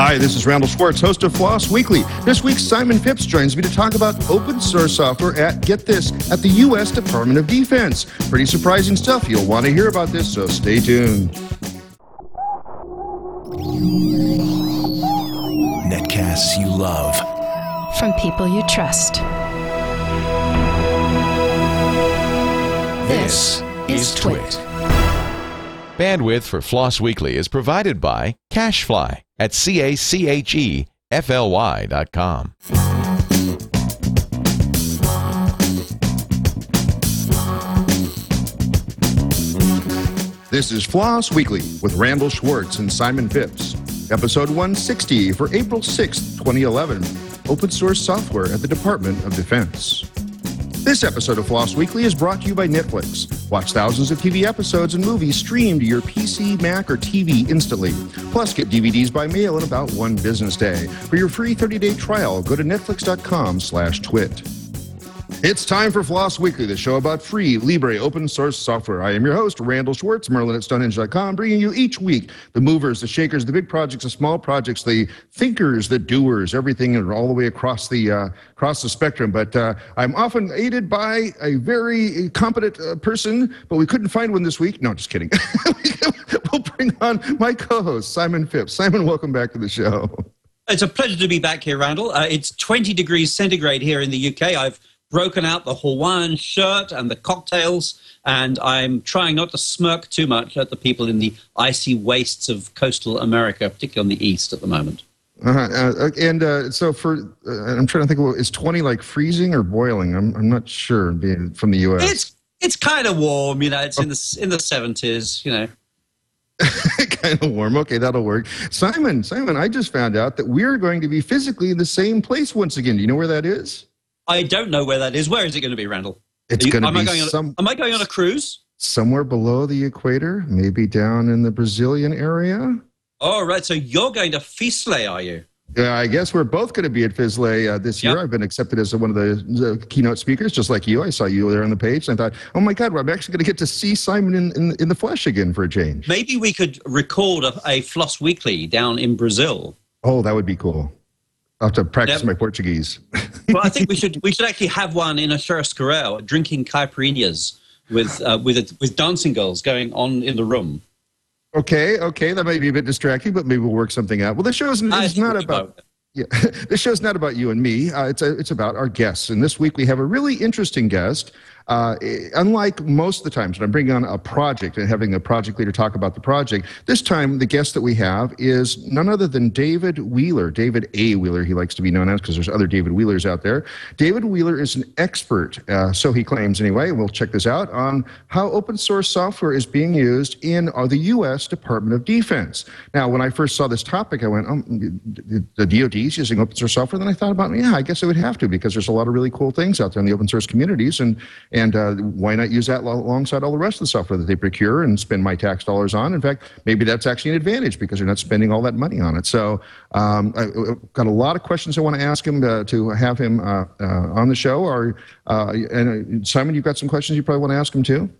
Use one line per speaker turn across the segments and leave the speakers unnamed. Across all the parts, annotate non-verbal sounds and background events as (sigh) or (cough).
Hi, this is Randal Schwartz, host of Floss Weekly. This week, Simon Phipps joins me to talk about open source software at, get this, at the U.S. Department of Defense. Pretty surprising stuff. You'll want to hear about this, so stay tuned.
Netcasts you love.
From people you trust.
This is Twit.
Bandwidth for Floss Weekly is provided by CacheFly at C-A-C-H-E F-L-Y dot com.
This is Floss Weekly with Randal Schwartz and Simon Phipps. Episode 160 for April 6th, 2011. Open source software at the Department of Defense. This episode of Floss Weekly is brought to you by Netflix. Watch thousands of TV episodes and movies streamed to your PC, Mac, or TV instantly. Plus, get DVDs by mail in about one business day. For your free 30-day trial, go to netflix.com slash twit. It's time for Floss Weekly, the show about free, Libre, open source software. I am your host, Randal Schwartz, merlyn at Stonehenge.com, bringing you each week the movers, the shakers, the big projects, the small projects, the thinkers, the doers, everything all the way across the uh, across the spectrum. But uh, I'm often aided by a very competent uh, person, but we couldn't find one this week. No, just kidding. (laughs) we'll bring on my co-host, Simon Phipps. Simon, welcome back to the show.
It's a pleasure to be back here, Randal. Uh, it's 20 degrees centigrade here in the UK. I've broken out the Hawaiian shirt and the cocktails, and I'm trying not to smirk too much at the people in the icy wastes of coastal America, particularly on the east at the moment.
Uh-huh. Uh, and uh, so for, uh, I'm trying to think, well, is 20 like freezing or boiling? I'm, I'm not sure being from the U.S.
It's it's kind of warm, you know. It's in the in the 70s, you know. (laughs)
kind of warm. Okay, that'll work. Simon, Simon, I just found out that we're going to be physically in the same place once again. Do you know where that is?
I don't know where that is. Where is it going to be, Randal?
It's going to be
I going
some,
Am I going on a cruise?
Somewhere below the equator, maybe down in the Brazilian area.
All right. So you're going to FISL, are you?
Yeah, I guess we're both going to be at FISL uh, this year. I've been accepted as one of the, the, keynote speakers, just like you. I saw you there on the page, and I thought, oh my God, well, I'm actually going to get to see Simon in, in, in, the flesh again for a change.
Maybe we could record a, a Floss Weekly down in Brazil.
Oh, that would be cool. I'll have to practice yep. my Portuguese. (laughs)
well, I think we (laughs) should we should actually have one in a churrascaria, drinking caipirinhas with uh, with a, with dancing girls going on in the room.
Okay, okay, that might be a bit distracting, but maybe we'll work something out. Well, the show is not about. Yeah, (laughs) this show's not about you and me. Uh, it's a, it's about our guests, and this week we have a really interesting guest. Uh, unlike most of the times when I'm bringing on a project and having a project leader talk about the project, this time the guest that we have is none other than David Wheeler, David A. Wheeler, he likes to be known as because there's other David Wheelers out there. David Wheeler is an expert, uh, so he claims anyway, we'll check this out, on how open source software is being used in uh, the U.S. Department of Defense. Now, when I first saw this topic, I went, oh, the DoD is using open source software. Then I thought about, yeah, I guess it would have to because there's a lot of really cool things out there in the open source communities, and uh, why not use that alongside all the rest of the software that they procure and spend my tax dollars on? In fact, maybe that's actually an advantage because they're not spending all that money on it. So um, I've got a lot of questions I want to ask him to, to have him uh, uh, on the show. Or, uh, and uh, Simon, you've got some questions you probably want to ask him too?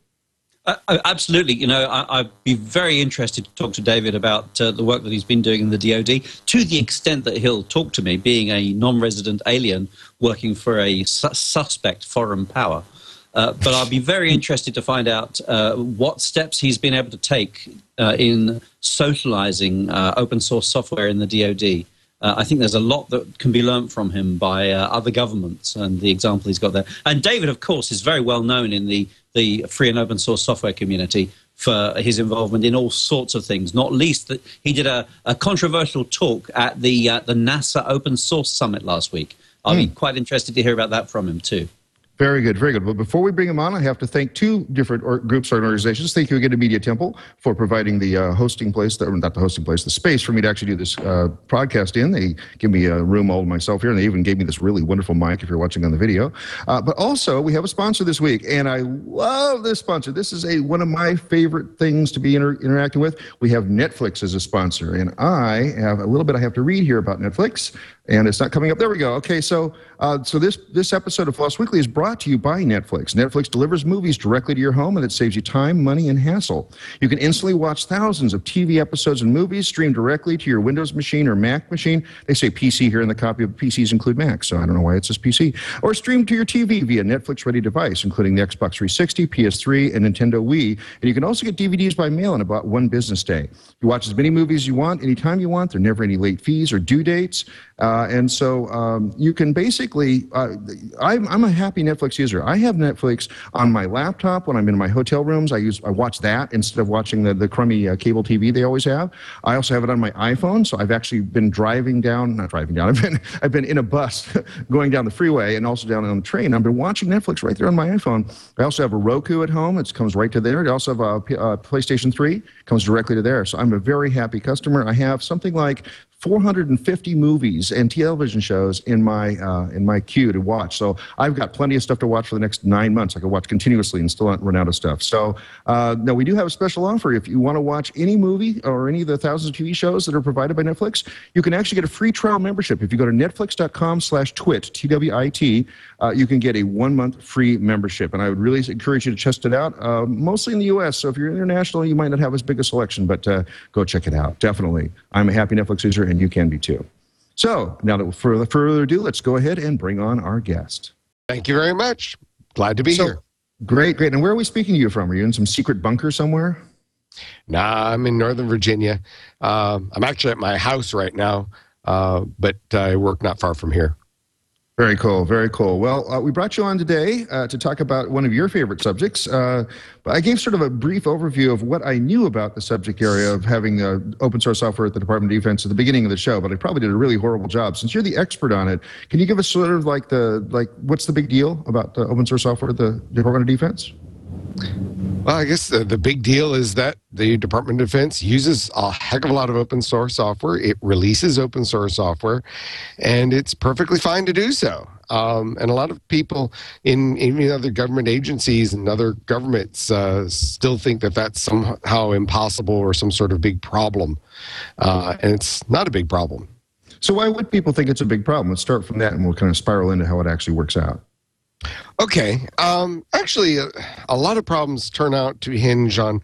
Uh, absolutely. You know, I, would be very interested to talk to David about uh, the work that he's been doing in the DoD to the extent that he'll talk to me, being a non resident alien working for a su- suspect foreign power. Uh, but I'll be very interested to find out uh, what steps he's been able to take uh, in socializing uh, open source software in the DoD. Uh, I think there's a lot that can be learned from him by other governments and the example he's got there. And David, of course, is very well known in the, the free and open source software community for his involvement in all sorts of things, not least that he did a, a controversial talk at the, the NASA Open Source Summit last week. I'll mm. be hmm. quite interested to hear about that from him too.
Very good, very good. But before we bring him on, I have to thank two different or groups or organizations. Thank you again to Media Temple for providing the uh, hosting place, the, not the hosting place, the space for me to actually do this uh, podcast in. They give me a room all to myself here, and they even gave me this really wonderful mic if you're watching on the video. Uh, but also, we have a sponsor this week, and I love this sponsor. This is a one of my favorite things to be inter- interacting with. We have Netflix as a sponsor, and I have a little bit I have to read here about Netflix and it's not coming up. There we go. Okay, so uh, so this this episode of Floss Weekly is brought to you by Netflix. Netflix delivers movies directly to your home, and it saves you time, money, and hassle. You can instantly watch thousands of TV episodes and movies streamed directly to your Windows machine or Mac machine. They say PC here in the copy of PCs include Mac, so I don't know why it says PC. Or streamed to your TV via Netflix-ready device, including the Xbox 360, PS3, and Nintendo Wii. And you can also get DVDs by mail in about one business day. You watch as many movies as you want, anytime you want. There are never any late fees or due dates. Uh, and so um, you can basically, uh, I'm, I'm a happy Netflix user. I have Netflix on my laptop when I'm in my hotel rooms. I use I watch that instead of watching the, the crummy uh, cable TV they always have. I also have it on my iPhone, so I've actually been driving down, not driving down. (laughs) I've been I've been in a bus (laughs) going down the freeway and also down on the train. I've been watching Netflix right there on my iPhone. I also have a Roku at home. It comes right to there. I also have a, a PlayStation 3 comes directly to there. So I'm a very happy customer. I have something like 450 movies and television shows in my uh, in my queue to watch. So I've got plenty of stuff to watch for the next nine months. I could watch continuously and still not run out of stuff. So uh, now we do have a special offer. If you want to watch any movie or any of the thousands of TV shows that are provided by Netflix, you can actually get a free trial membership. If you go to netflix.com/twit t-w-i-t, uh, you can get a one month free membership. And I would really encourage you to test it out. Uh, mostly in the U.S. So if you're international, you might not have as big a selection, but uh, go check it out. Definitely, I'm a happy Netflix user and you can be too. So now that further further ado, let's go ahead and bring on our guest.
Thank you very much. Glad to be
So-
here.
Great, great. And where are we speaking to you from? Are you in some secret bunker somewhere?
Nah, I'm in Northern Virginia. Um, I'm actually at my house right now, uh, but I work not far from here.
Very cool, very cool. Well, uh, we brought you on today uh, to talk about one of your favorite subjects. Uh, but I gave sort of a brief overview of what I knew about the subject area of having open source software at the Department of Defense at the beginning of the show. But I probably did a really horrible job. Since you're the expert on it, can you give us sort of like the like what's the big deal about the open source software at the Department of Defense?
Well, I guess the, the big deal is that the Department of Defense uses a heck of a lot of open source software. It releases open source software, and it's perfectly fine to do so. Um, and a lot of people in, even other government agencies and other governments uh, still think that that's somehow impossible or some sort of big problem. Uh, and it's not a big problem.
So why would people think it's a big problem? Let's start from that, and we'll kind of spiral into how it actually works out.
Okay. Um, actually, a, a lot of problems turn out to hinge on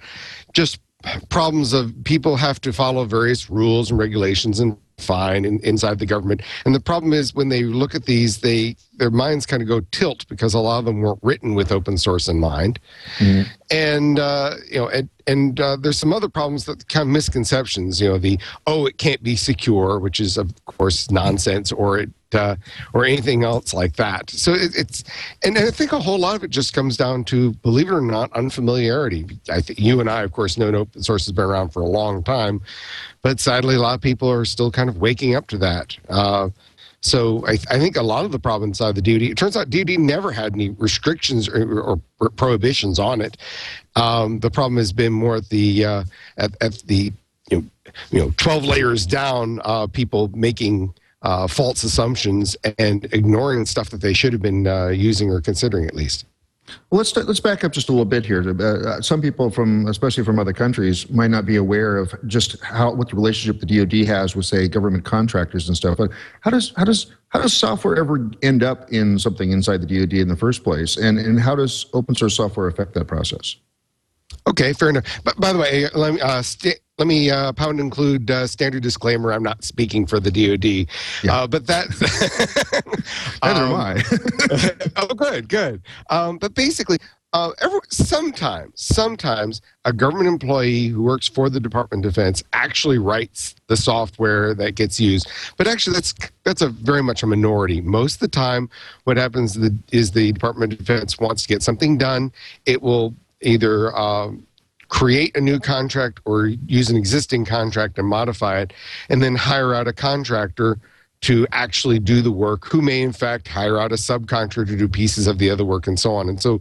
just problems of people have to follow various rules and regulations and fine in, inside the government. And the problem is when they look at these, they their minds kind of go tilt because a lot of them weren't written with open source in mind. And uh, you know, and, and uh, there's some other problems that kind of misconceptions. You know, the oh, it can't be secure, which is of course nonsense, or it uh, or anything else like that. So it, it's, and I think a whole lot of it just comes down to, believe it or not, unfamiliarity. I think you and I, of course, know open source has been around for a long time, but sadly, a lot of people are still kind of waking up to that. Uh, so I, I think a lot of the problem inside the DoD, it turns out DoD never had any restrictions or, or, or prohibitions on it. Um, the problem has been more at the uh, at, at the you know, you know 12 layers down, uh, people making uh, false assumptions and ignoring stuff that they should have been uh, using or considering at least.
Well, let's let's back up just a little bit here. Uh, some people from, especially from other countries, might not be aware of just how what the relationship the DoD has with, say, government contractors and stuff. But how does how does how does software ever end up in something inside the DoD in the first place? And and how does open source software affect that process?
Okay, fair enough. But by the way, let me uh, st- let me uh, pound include uh, standard disclaimer. I'm not speaking for the DoD,
Yeah.
uh, but that. (laughs)
Neither
Um,
am I. (laughs)
oh, good, good. Um, but basically, uh, every, sometimes, sometimes a government employee who works for the Department of Defense actually writes the software that gets used. But actually, that's that's a very much a minority. Most of the time, what happens the, is the Department of Defense wants to get something done. It will either um, create a new contract or use an existing contract and modify it, and then hire out a contractor to actually do the work, who may in fact hire out a subcontractor to do pieces of the other work and so on. And so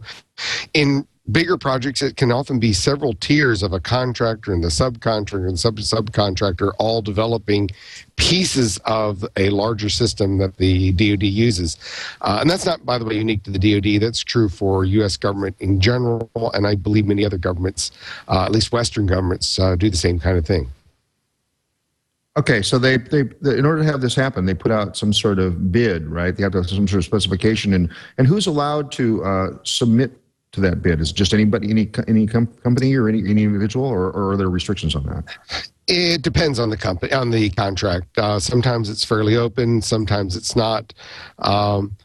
in bigger projects, it can often be several tiers of a contractor and the subcontractor and sub subcontractor all developing pieces of a larger system that the DoD uses. Uh, and that's not, by the way, unique to the DoD. That's true for U.S. government in general, and I believe many other governments, uh, at least Western governments, uh, do the same kind of thing.
Okay, so they, they, in order to have this happen, they put out some sort of bid, right? They have to have some sort of specification, and and who's allowed to uh, submit to that bid? Is just anybody, any any com- company or any any individual, or, or are there restrictions on that?
It depends on the company, on the contract. Uh, sometimes it's fairly open, sometimes it's not. Um,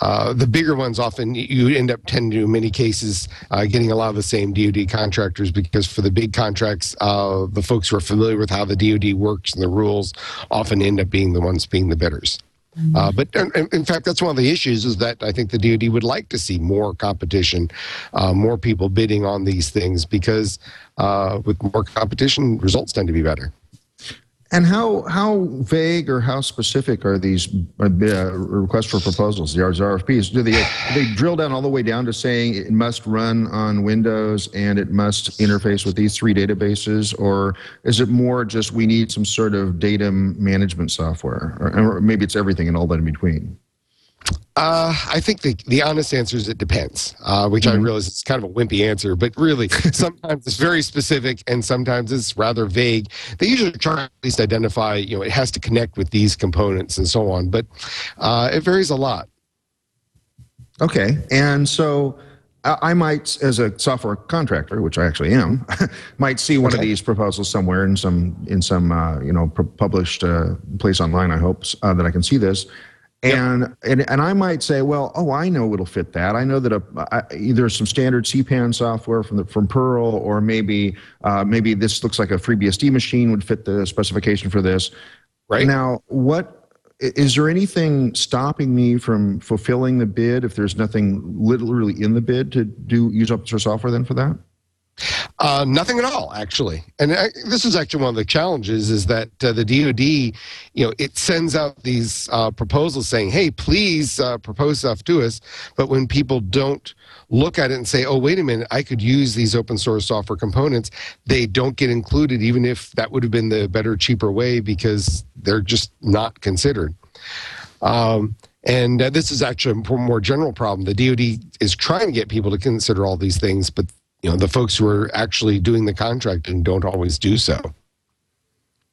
uh, the bigger ones often you end up tend to, in many cases, uh, getting a lot of the same DoD contractors because for the big contracts, uh, the folks who are familiar with how the DoD works and the rules often end up being the ones being the bidders. Uh, but in, in fact, that's one of the issues is that I think the DoD would like to see more competition, uh, more people bidding on these things because uh, with more competition, results tend to be better.
And how how vague or how specific are these uh, requests for proposals, the RFPs? Do they they drill down all the way down to saying it must run on Windows and it must interface with these three databases, or is it more just we need some sort of data management software, or, or maybe it's everything and all that in between?
Uh, I think the, the honest answer is it depends, uh, which
Mm-hmm.
I realize is kind of a wimpy answer, but really (laughs) sometimes it's very specific and sometimes it's rather vague. They usually try at least identify, you know, it has to connect with these components and so on, but uh, it varies a lot.
Okay, and so I might, as a software contractor, which I actually am, (laughs) might see one of these proposals somewhere in some in some uh, you know pu- published uh, place online. I hope uh, that I can see this, and and and I might say, well, oh, I know it'll fit that. I know that a, I, either some standard CPAN software from the from Perl, or maybe uh, maybe this looks like a FreeBSD machine would fit the specification for this.
Right.
Now, what is there anything stopping me from fulfilling the bid if there's nothing literally in the bid to do use open source software then for that?
Uh, nothing at all, actually. And I, this is actually one of the challenges is that uh, the DoD, you know, it sends out these uh, proposals saying, "Hey, please uh, propose stuff to us," but when people don't look at it and say, "Oh, wait a minute, I could use these open source software components," they don't get included, even if that would have been the better, cheaper way, because they're just not considered. Um, and uh, this is actually a more general problem. The DoD is trying to get people to consider all these things, but you know the folks who are actually doing the contracting don't always do so.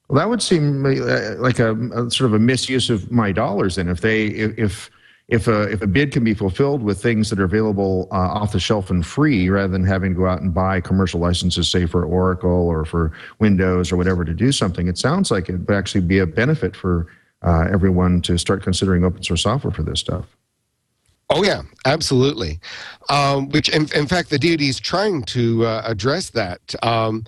Well, that would seem uh, like a, a sort of a misuse of my dollars. and if they if if a if a bid can be fulfilled with things that are available uh, off the shelf and free, rather than having to go out and buy commercial licenses, say for Oracle or for Windows or whatever to do something, it sounds like it would actually be a benefit for uh, everyone to start considering open source software for this stuff.
Oh yeah, absolutely. Um, which, in, in fact, the DoD is trying to uh, address that. Um,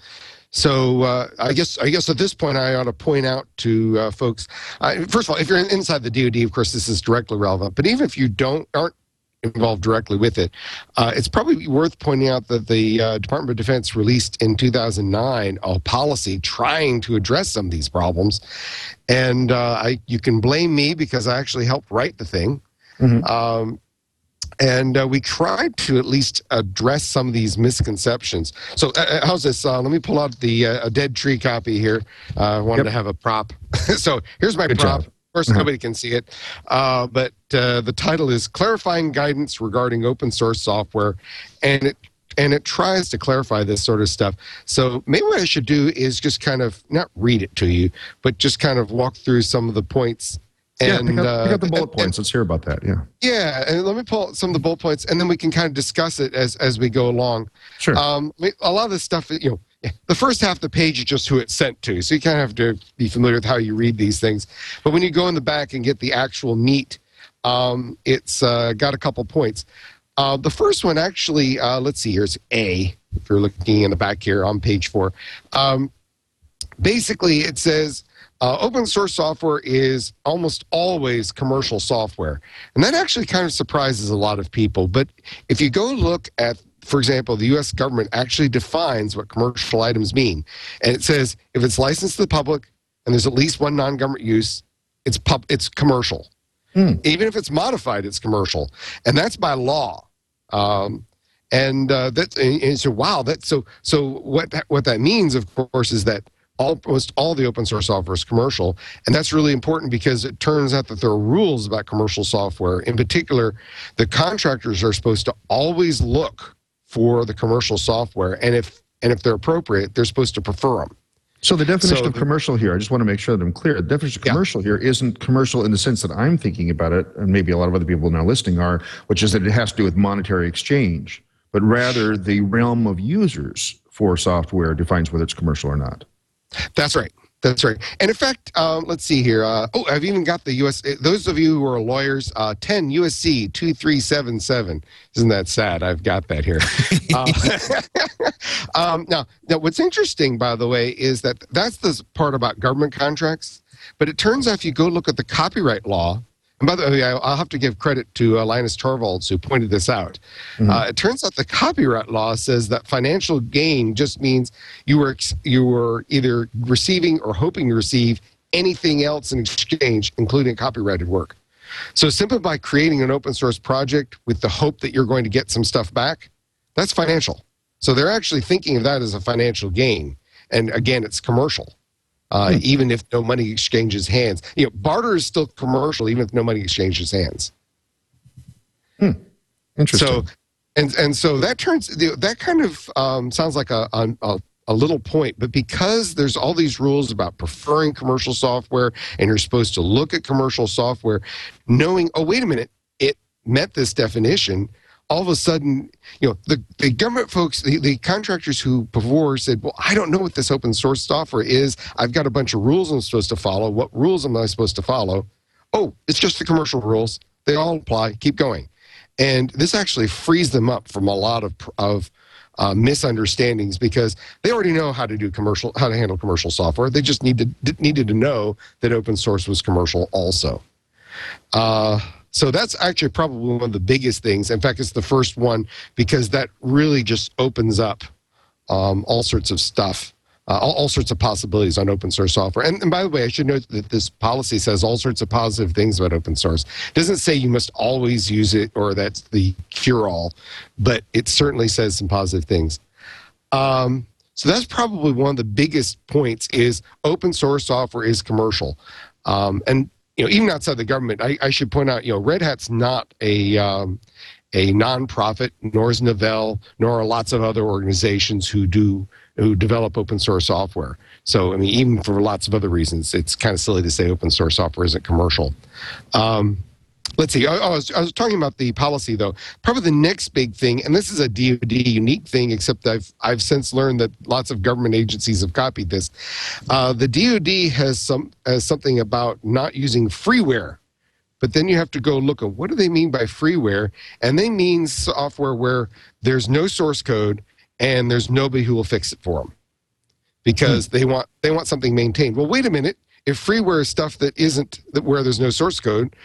so uh, I guess I guess at this point I ought to point out to uh, folks. Uh, first of all, if you're inside the DoD, of course, this is directly relevant. But even if you don't aren't involved directly with it, uh, it's probably worth pointing out that the uh, Department of Defense released in 2009 a policy trying to address some of these problems, and uh, I you can blame me because I actually helped write the thing. Um, and uh, we tried to at least address some of these misconceptions. So, uh, uh, how's this? Uh, let me pull out the uh, a dead tree copy here. Uh, I wanted
Yep.
to have a prop. (laughs) so, here's my
Good
prop.
job.
Of course,
Uh-huh.
nobody can see it, uh, but uh, the title is "Clarifying Guidance Regarding Open Source Software," and it and it tries to clarify this sort of stuff. So maybe what I should do is just kind of not read it to you, but just kind of walk through some of the points.
Yeah,
And
pick up, pick
uh,
up the bullet
and- and-
points. Let's hear about that. Yeah,
yeah, and let me pull some of the bullet points, and then we can kind of discuss it as as we go along.
sure.
Um, a lot of this stuff, you know, the first half of the page is just who it's sent to, so you kind of have to be familiar with how you read these things. But when you go in the back and get the actual meat, um, it's uh, got a couple points. Uh, the first one, actually, uh, let's see, here's A. If you're looking in the back here on page four, um, basically it says uh, open source software is almost always commercial software. And that actually kind of surprises a lot of people. But if you go look at, for example, the US government actually defines what commercial items mean. And it says if it's licensed to the public and there's at least one non government use, it's, pub- it's commercial. Even if it's modified, it's commercial. And that's by law. Um, and uh, that's and, and so wow that's so so what that, what that means of course is that almost all the open source software is commercial and that's really important because it turns out that there are rules about commercial software in particular the contractors are supposed to always look for the commercial software and if and if they're appropriate they're supposed to prefer them
So the definition
So
of
the-
commercial here, I just want to make sure that I'm clear. The definition of
Yeah.
commercial here isn't commercial in the sense that I'm thinking about it, and maybe a lot of other people now listening are, which is that it has to do with monetary exchange, but rather the realm of users for software defines whether it's commercial or not.
That's right. That's right. And in fact, um, let's see here. Uh, oh, I've even got the US. uh, Those of you who are lawyers, uh, 10 USC 2377. Isn't that sad? I've got that here. Uh, (laughs) (laughs) um, now, now, what's interesting, by the way, is that that's the part about government contracts. But it turns out if you go look at the copyright law, and by the way, I'll have to give credit to uh, Linus Torvalds who pointed this out. Uh, it turns out the copyright law says that financial gain just means you were ex- you were either receiving or hoping to receive anything else in exchange, including copyrighted work. So simply by creating an open source project with the hope that you're going to get some stuff back, that's financial. So they're actually thinking of that as a financial gain. And again, it's commercial. Uh, Even if no money exchanges hands, you know, barter is still commercial, even if no money exchanges hands.
Interesting.
So, and and so that turns that kind of um, sounds like a, a a little point, but because there's all these rules about preferring commercial software, and you're supposed to look at commercial software, knowing oh wait a minute, it met this definition. All of a sudden, you know, the, the government folks, the, the contractors who before said, Well, I don't know what this open source software is. I've got a bunch of rules I'm supposed to follow. What rules am I supposed to follow? Oh, it's just the commercial rules. They all apply. Keep going and this actually frees them up from a lot of of uh, misunderstandings because they already know how to do commercial how to handle commercial software they just need to needed to know that open source was commercial also uh, so that's actually probably one of the biggest things in fact it's the first one because that really just opens up um, all sorts of stuff uh, all, all sorts of possibilities on open source software. And, and by the way, I should note that this policy says all sorts of positive things about open source. It doesn't say you must always use it or that's the cure all, but it certainly says some positive things. Um, so that's probably one of the biggest points is open source software is commercial. Um, and you know, even outside the government, I, I should point out, you know, Red Hat's not a um, a nonprofit, nor is Novell, nor are lots of other organizations who do who develop open source software. So, I mean, even for lots of other reasons, it's kind of silly to say open source software isn't commercial. Um, let's see. I, I, was, I was talking about the policy, though. Probably the next big thing, and this is a DoD unique thing, except I've I've since learned that lots of government agencies have copied this. Uh, the DoD has some has something about not using freeware but then you have to go look at what do they mean by freeware and they mean software where there's no source code and there's nobody who will fix it for them because they want they want something maintained well wait a minute if freeware is stuff that isn't that where there's no source code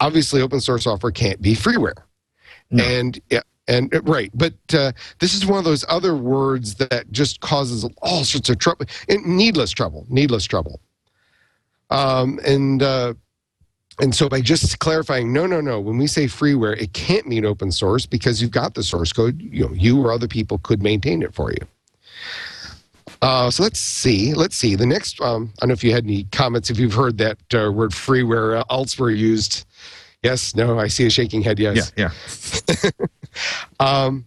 obviously open source software can't be freeware and yeah and uh, right but uh, this is one of those other words that just causes all sorts of trouble needless trouble needless trouble um, and uh, and so by just clarifying, no, no, no, when we say freeware, it can't mean open source because you've got the source code. You know, you or other people could maintain it for you. Uh, so let's see. Let's see. The next, um, I don't know if you had any comments, if you've heard that uh, word freeware uh, elsewhere used. Yes, no, I see a shaking head. Yes.
yeah, yeah. (laughs)
Um,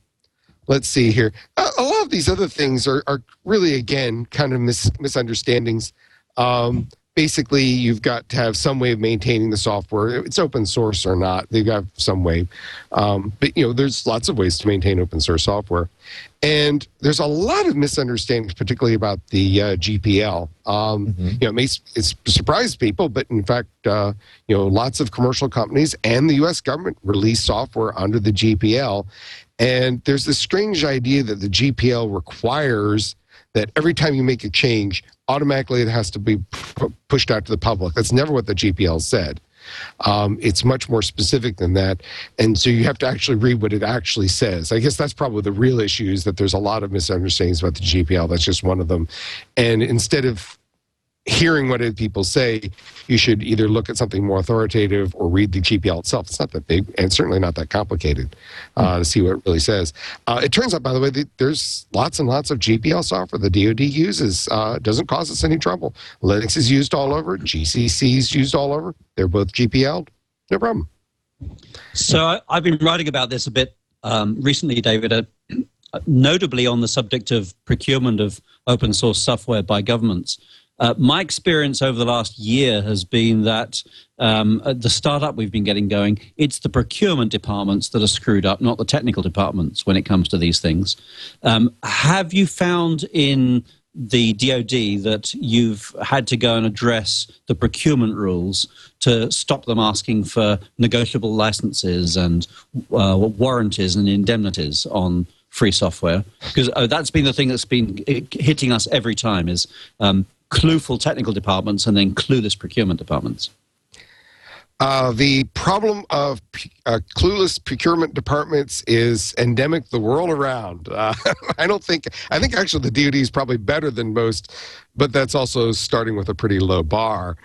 let's see here. A, a lot of these other things are, are really, again, kind of mis- misunderstandings. Um, basically, you've got to have some way of maintaining the software. It's open source or not, they've got some way. Um, but you know, there's lots of ways to maintain open source software, and there's a lot of misunderstandings, particularly about the uh, GPL. Um, You know, it may s- it's surprised people, but in fact, uh, you know, lots of commercial companies and the U.S. government release software under the GPL, and there's this strange idea that the GPL requires that every time you make a change, automatically it has to be pu- pushed out to the public. That's never what the GPL said. Um, it's much more specific than that. And so you have to actually read what it actually says. I guess that's probably the real issue is that there's a lot of misunderstandings about the GPL. That's just one of them. And instead of hearing what people say, you should either look at something more authoritative or read the GPL itself. It's not that big and certainly not that complicated uh, to see what it really says. Uh, it turns out, by the way, that there's lots and lots of GPL software the DoD uses. Uh, doesn't cause us any trouble. Linux is used all over. GCC is used all over. They're both GPL. No problem.
So I've been writing about this a bit um, recently, David. Uh, (clears throat) notably on the subject of procurement of open source software by governments. Uh, my experience over the last year has been that um, at the startup we've been getting going, it's the procurement departments that are screwed up, not the technical departments when it comes to these things. Um, have you found in the DoD that you've had to go and address the procurement rules to stop them asking for negotiable licenses and uh, warranties and indemnities on free software? Because uh, that's been the thing that's been hitting us every time is um, clueful technical departments and then clueless procurement departments.
Uh, the problem of uh, clueless procurement departments is endemic the world around. Uh, (laughs) I don't think, I think actually the DoD is probably better than most, but that's also starting with a pretty low bar.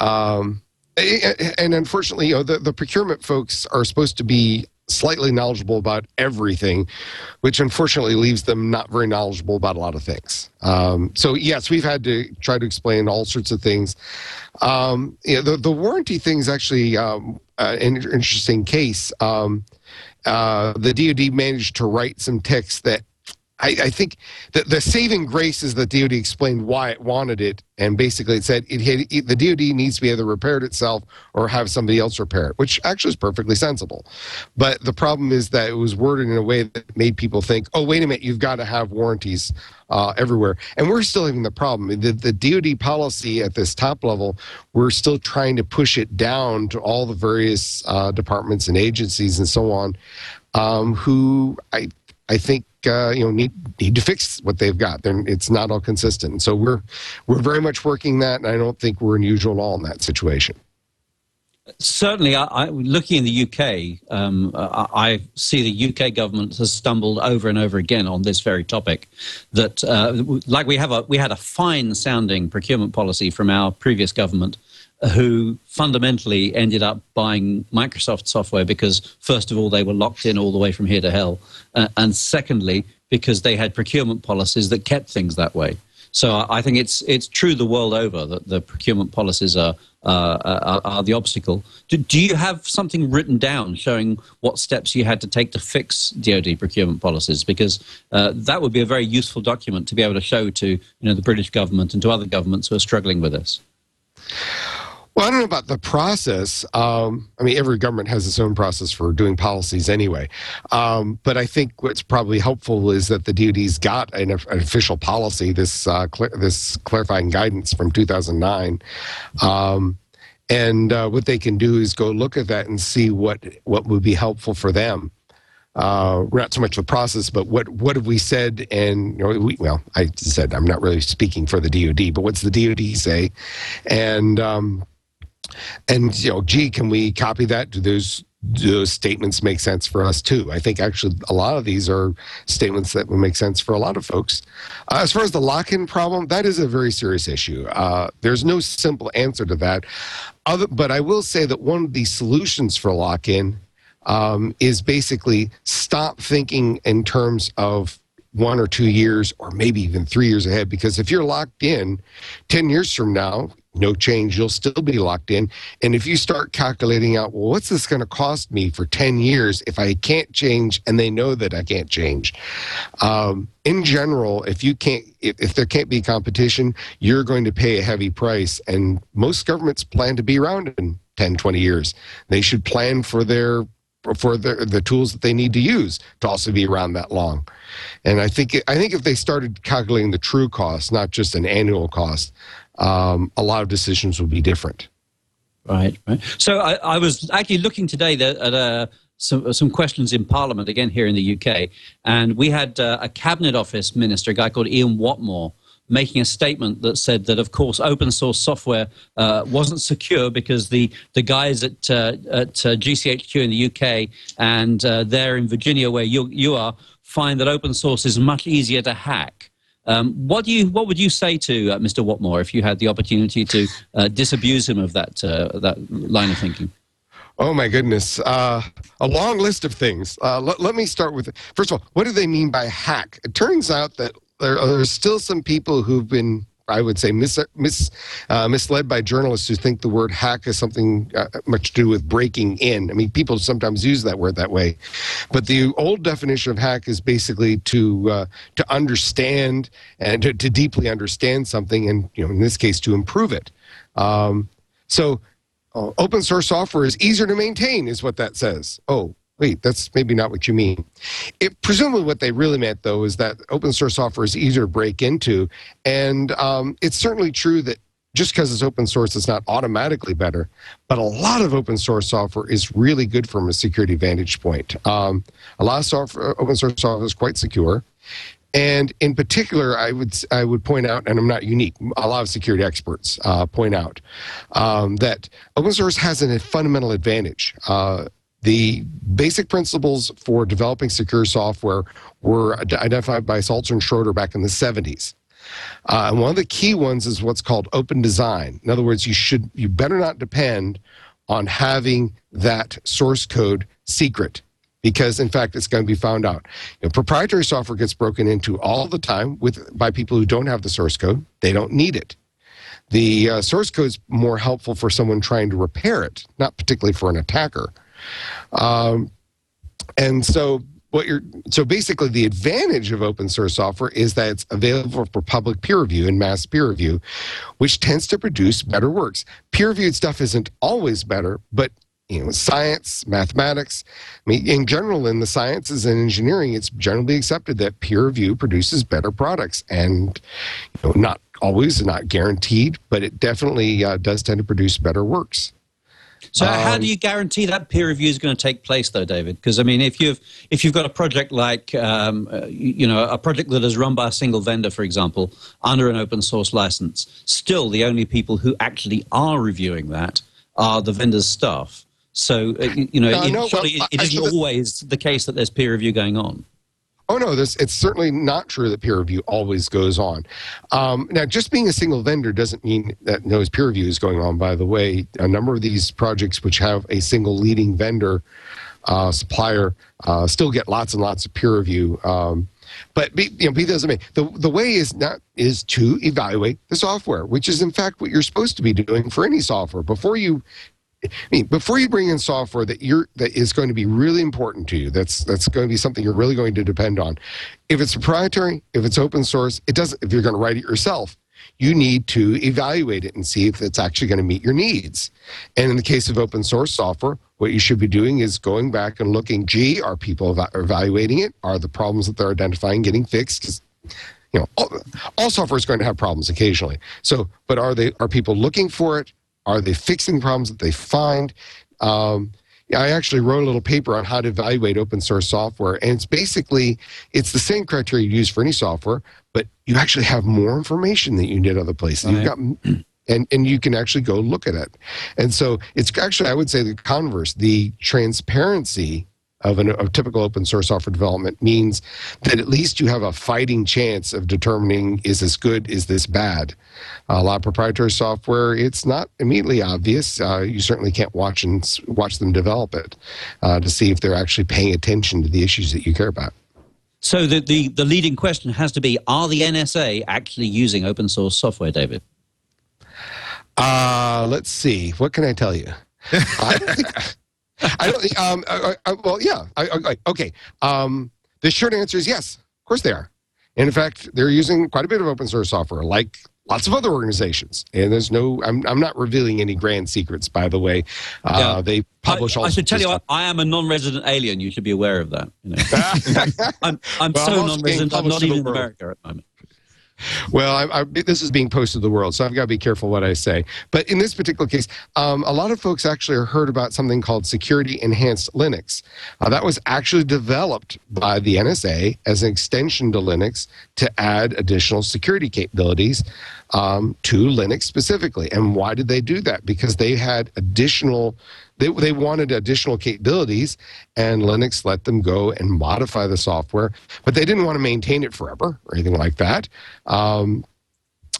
Um, and unfortunately, you know, the, the procurement folks are supposed to be slightly knowledgeable about everything, which unfortunately leaves them not very knowledgeable about a lot of things. Um, so yes, we've had to try to explain all sorts of things. Um, the the warranty thing is actually um, uh, an interesting case. Um, uh, the DoD managed to write some text that I, I think the, the saving grace is that DoD explained why it wanted it, and basically it said it, it, the DoD needs to be either repaired itself or have somebody else repair it, which actually is perfectly sensible. But the problem is that it was worded in a way that made people think, "Oh, wait a minute, you've got to have warranties uh, everywhere," and we're still having the problem. The, the DoD policy at this top level, we're still trying to push it down to all the various uh, departments and agencies and so on. Um, who I I think uh, you know need need to fix what they've got. They're, it's not all consistent. So we're we're very much working that, and I don't think we're unusual at all in that situation.
Certainly, I, I, looking in the UK, um, I, I, see the UK government has stumbled over and over again on this very topic. That, uh, like we have a we had a fine sounding procurement policy from our previous government, who fundamentally ended up buying Microsoft software because, first of all, they were locked in all the way from here to hell, uh, and secondly, because they had procurement policies that kept things that way. So I think it's it's true the world over that the procurement policies are uh, are, are, the obstacle. Do, do, you have something written down showing what steps you had to take to fix DoD procurement policies? Because uh, that would be a very useful document to be able to show to you know the British government and to other governments who are struggling with this.
Well, I don't know about the process. Um, I mean, every government has its own process for doing policies anyway. Um, but I think what's probably helpful is that the DoD's got an, an official policy, this uh, cl- this clarifying guidance from 2009. Um, and uh, what they can do is go look at that and see what what would be helpful for them. Uh, not so much the process, but what what have we said? And you know, we, well, I said I'm not really speaking for the DoD, but what's the DoD say? And um, and you know, gee, can we copy that? Do those those statements make sense for us too? I think actually a lot of these are statements that would make sense for a lot of folks. Uh, as far as the lock-in problem, that is a very serious issue. Uh, there's no simple answer to that. Other, but I will say that one of the solutions for lock-in um, is basically stop thinking in terms of one or two years or maybe even three years ahead because if you're locked in 10 years from now no change you'll still be locked in. And if you start calculating out well what's this going to cost me for 10 years if i can't change and they know that i can't change? Um, in general if you can't if, if there can't be competition you're going to pay a heavy price. And most governments plan to be around in 10 20 years. They should plan for their for the, the tools that they need to use to also be around that long. And I think I think if they started calculating the true cost, not just an annual cost, um, a lot of decisions would be different.
Right, right. So I, I was actually looking today at uh, some, some questions in Parliament again here in the UK, and we had uh, a Cabinet Office minister, a guy called Ian Watmore, making a statement that said that, of course, open source software uh, wasn't secure because the, the guys at, uh, at uh, GCHQ in the UK and uh, there in Virginia, where you, you are, find that open source is much easier to hack. Um, what do you what would you say to uh, Mr. Watmore if you had the opportunity to uh, disabuse him of that that line of thinking?
Oh my goodness, uh, a long list of things. Uh, let, me start with first of all, what do they mean by hack? It turns out that there are still some people who've been I would say, mis, mis, uh, misled by journalists who think the word hack is something uh, much to do with breaking in. I mean, people sometimes use that word that way, but the old definition of hack is basically to uh, to understand and to, to deeply understand something, and you know, in this case, to improve it. Um, so, uh, open source software is easier to maintain, is what that says. Oh, wait, that's maybe not what you mean. It presumably what they really meant though is that open source software is easier to break into, and um, it's certainly true that just because it's open source, it's not automatically better. But a lot of open source software is really good from a security vantage point. Um, a lot of software, open source software is quite secure. And in particular, I would I would point out, and I'm not unique. A lot of security experts uh, point out um, that open source has a fundamental advantage. Uh, the basic principles for developing secure software were identified by Saltzer and Schroeder back in the 70s. Uh, and one of the key ones is what's called open design. In other words, you should you better not depend on having that source code secret because in fact it's going to be found out. You know, proprietary software gets broken into all the time with by people who don't have the source code. They don't need it. The uh, source code is more helpful for someone trying to repair it, not particularly for an attacker. Um, and so what you're so basically the advantage of open source software is that it's available for public peer review and mass peer review which tends to produce better works. Peer reviewed stuff isn't always better but you know science mathematics i mean in general in the sciences and engineering it's generally accepted that peer review produces better products and you know not always not guaranteed but it definitely uh, does tend to produce better works
so um, how do you guarantee that peer review is going to take place, though, David? Because I mean, if you've if you've got a project like um, uh, you know a project that is run by a single vendor, for example, under an open source license, still the only people who actually are reviewing that are the vendor's staff. So uh, you know, it,
no,
surely
well,
it, it isn't always the case that there's peer review going on.
Oh no, this it's certainly not true that peer review always goes on. Um, now, just being a single vendor doesn't mean that no peer review is going on. By the way, a number of these projects which have a single leading vendor uh, supplier uh, still get lots and lots of peer review. Um, but you know, be doesn't mean the the way is not is to evaluate the software, which is in fact what you're supposed to be doing for any software before you I mean, before you bring in software that you're that is going to be really important to you, that's that's going to be something you're really going to depend on. If it's proprietary, if it's open source, it doesn't. If you're going to write it yourself, you need to evaluate it and see if it's actually going to meet your needs. And in the case of open source software, what you should be doing is going back and looking. Gee, are people evaluating it? Are the problems that they're identifying getting fixed? Because you know, all, all software is going to have problems occasionally. So, but are they are people looking for it? Are they fixing problems that they find? Um, I actually wrote a little paper on how to evaluate open source software, and it's basically it's the same criteria you use for any software, but you actually have more information than you did other places. You've got and and you can actually go look at it, and so it's actually I would say the converse, the transparency of an, a typical open source software development means that at least you have a fighting chance of determining is this good, is this bad. a lot of proprietary software, it's not immediately obvious. Uh, you certainly can't watch and watch them develop it uh, to see if they're actually paying attention to the issues that you care about.
So the, the, the leading question has to be, are the NSA actually using open source software, David?
Uh, let's see. What can I tell you? (laughs) I think, I don't. Um, I, I, well, yeah. I, okay. Um, the short answer is yes. Of course they are. And in fact, they're using quite a bit of open source software, like lots of other organizations. And there's no. I'm. I'm not revealing any grand secrets, by the way. Uh, yeah. They publish.
I,
all
I should tell you, I, I, am a non-resident alien. You should be aware of that. You know? (laughs) (laughs) I'm. I'm well, so non-resident. I'm not even in America at the moment.
Well, I, I, this is being posted to the world, so I've got to be careful what I say. But in this particular case, um, a lot of folks actually heard about something called Security Enhanced Linux. Uh, that was actually developed by the NSA as an extension to Linux to add additional security capabilities um, to Linux specifically. And why did they do that? Because they had additional they, they wanted additional capabilities, and Linux let them go and modify the software, but they didn't want to maintain it forever or anything like that. Um,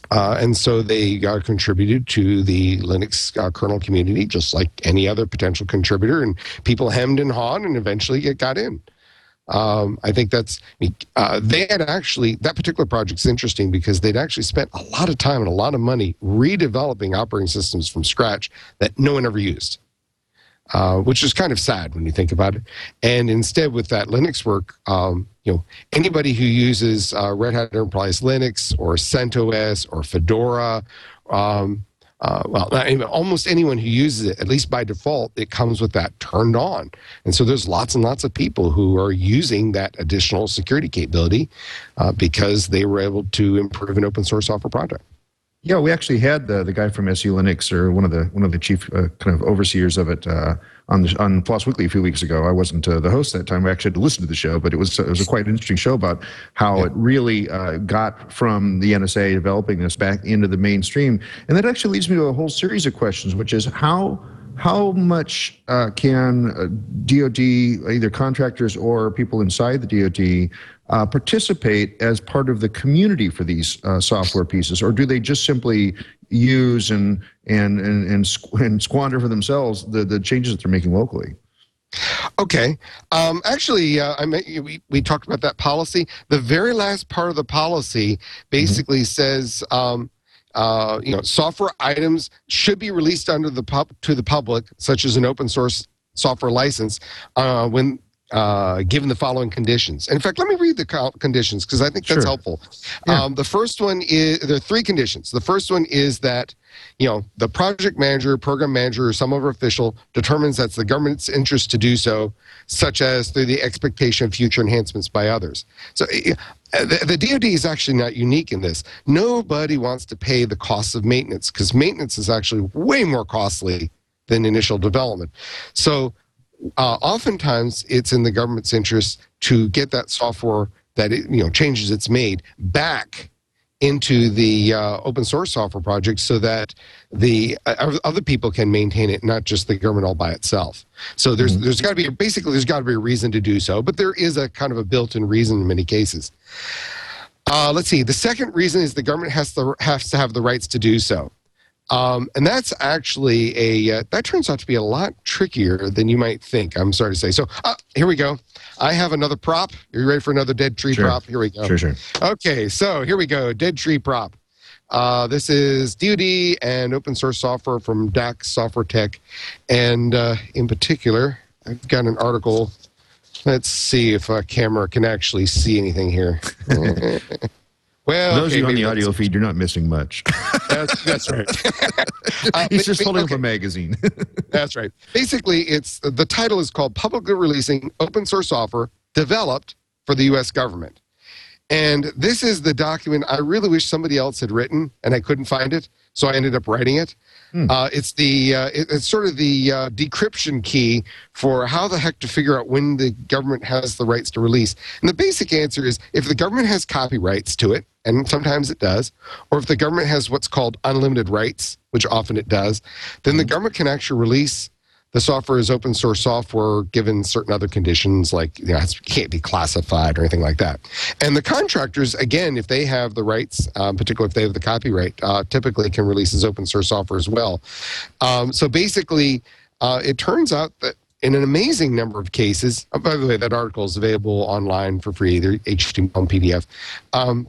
uh, and so they uh, contributed to the Linux uh, kernel community, just like any other potential contributor, and people hemmed and hawed, and eventually it got in. Um, I think that's uh, they had actually that particular project's interesting because they'd actually spent a lot of time and a lot of money redeveloping operating systems from scratch that no one ever used, uh, which is kind of sad when you think about it. And instead, with that Linux work, um, you know, anybody who uses uh, Red Hat Enterprise Linux or CentOS or Fedora. Um, uh, well, even- almost anyone who uses it, at least by default, it comes with that turned on. And so there's lots and lots of people who are using that additional security capability uh, because they were able to improve an open source software project.
Yeah, we actually had the the guy from SELinux or one of the one of the chief uh, kind of overseers of it uh, on the, on Floss Weekly a few weeks ago. I wasn't uh, the host that time. I actually had to listen to the show, but it was it was a quite interesting show about how it really uh, got from the NSA developing this back into the mainstream, and that actually leads me to a whole series of questions, which is how how much uh, can uh, DoD either contractors or people inside the DoD uh, participate as part of the community for these uh, software pieces, or do they just simply use and and and and, squ- and squander for themselves the, the changes that they're making locally?
Okay. Um, actually, uh, I mean, we, we talked about that policy. The very last part of the policy basically says, um, uh, you know, software items should be released under the pub to the public, such as an open source software license, uh, when uh, given the following conditions. And in fact, let me read the co- conditions because I think that's
Sure.
helpful.
Yeah.
Um, the first one is there are three conditions. The first one is that you know the project manager, program manager, or some other official determines that's the government's interest to do so, such as through the expectation of future enhancements by others. So. uh, The, the DoD is actually not unique in this. Nobody wants to pay the costs of maintenance because maintenance is actually way more costly than initial development. So, uh, oftentimes it's in the government's interest to get that software that it, you know changes it's made back into the uh, open source software project so that the uh, other people can maintain it not just the government all by itself. So there's there's got to be basically there's got to be a reason to do so but there is a kind of a built-in reason in many cases. Uh, let's see the second reason is the government has to has to have the rights to do so um, and that's actually a uh, that turns out to be a lot trickier than you might think. I'm sorry to say. So uh, here we go. I have another prop. Are you ready for another dead tree
Sure.
prop? Here we go.
Sure, sure.
Okay, so here we go. Dead tree prop. Uh, this is DoD and open source software from DACS Software Tech, and uh, in particular, I've got an article. Let's see if a camera can actually see anything here. (laughs) (laughs) well,
Those of you on the audio feed, you're not missing much.
That's, that's (laughs) right. (laughs) Uh,
He's just holding
okay.
up a magazine. (laughs)
That's right. Basically, it's the title is called Publicly Releasing Open Source Software Developed for the U.S. Government. And this is the document I really wish somebody else had written, and I couldn't find it, so I ended up writing it. Uh, it's the uh, it- it's sort of the uh, decryption key for how the heck to figure out when the government has the rights to release. And the basic answer is if the government has copyrights to it, and sometimes it does, or if the government has what's called unlimited rights, which often it does, then the government can actually release the software is open source software given certain other conditions like you know, it can't be classified or anything like that. And the contractors again if they have the rights um, particularly if they have the copyright uh, typically can release as open source software as well. Um, so basically uh, it turns out that in an amazing number of cases uh, by the way that article is available online for free either html and pdf um,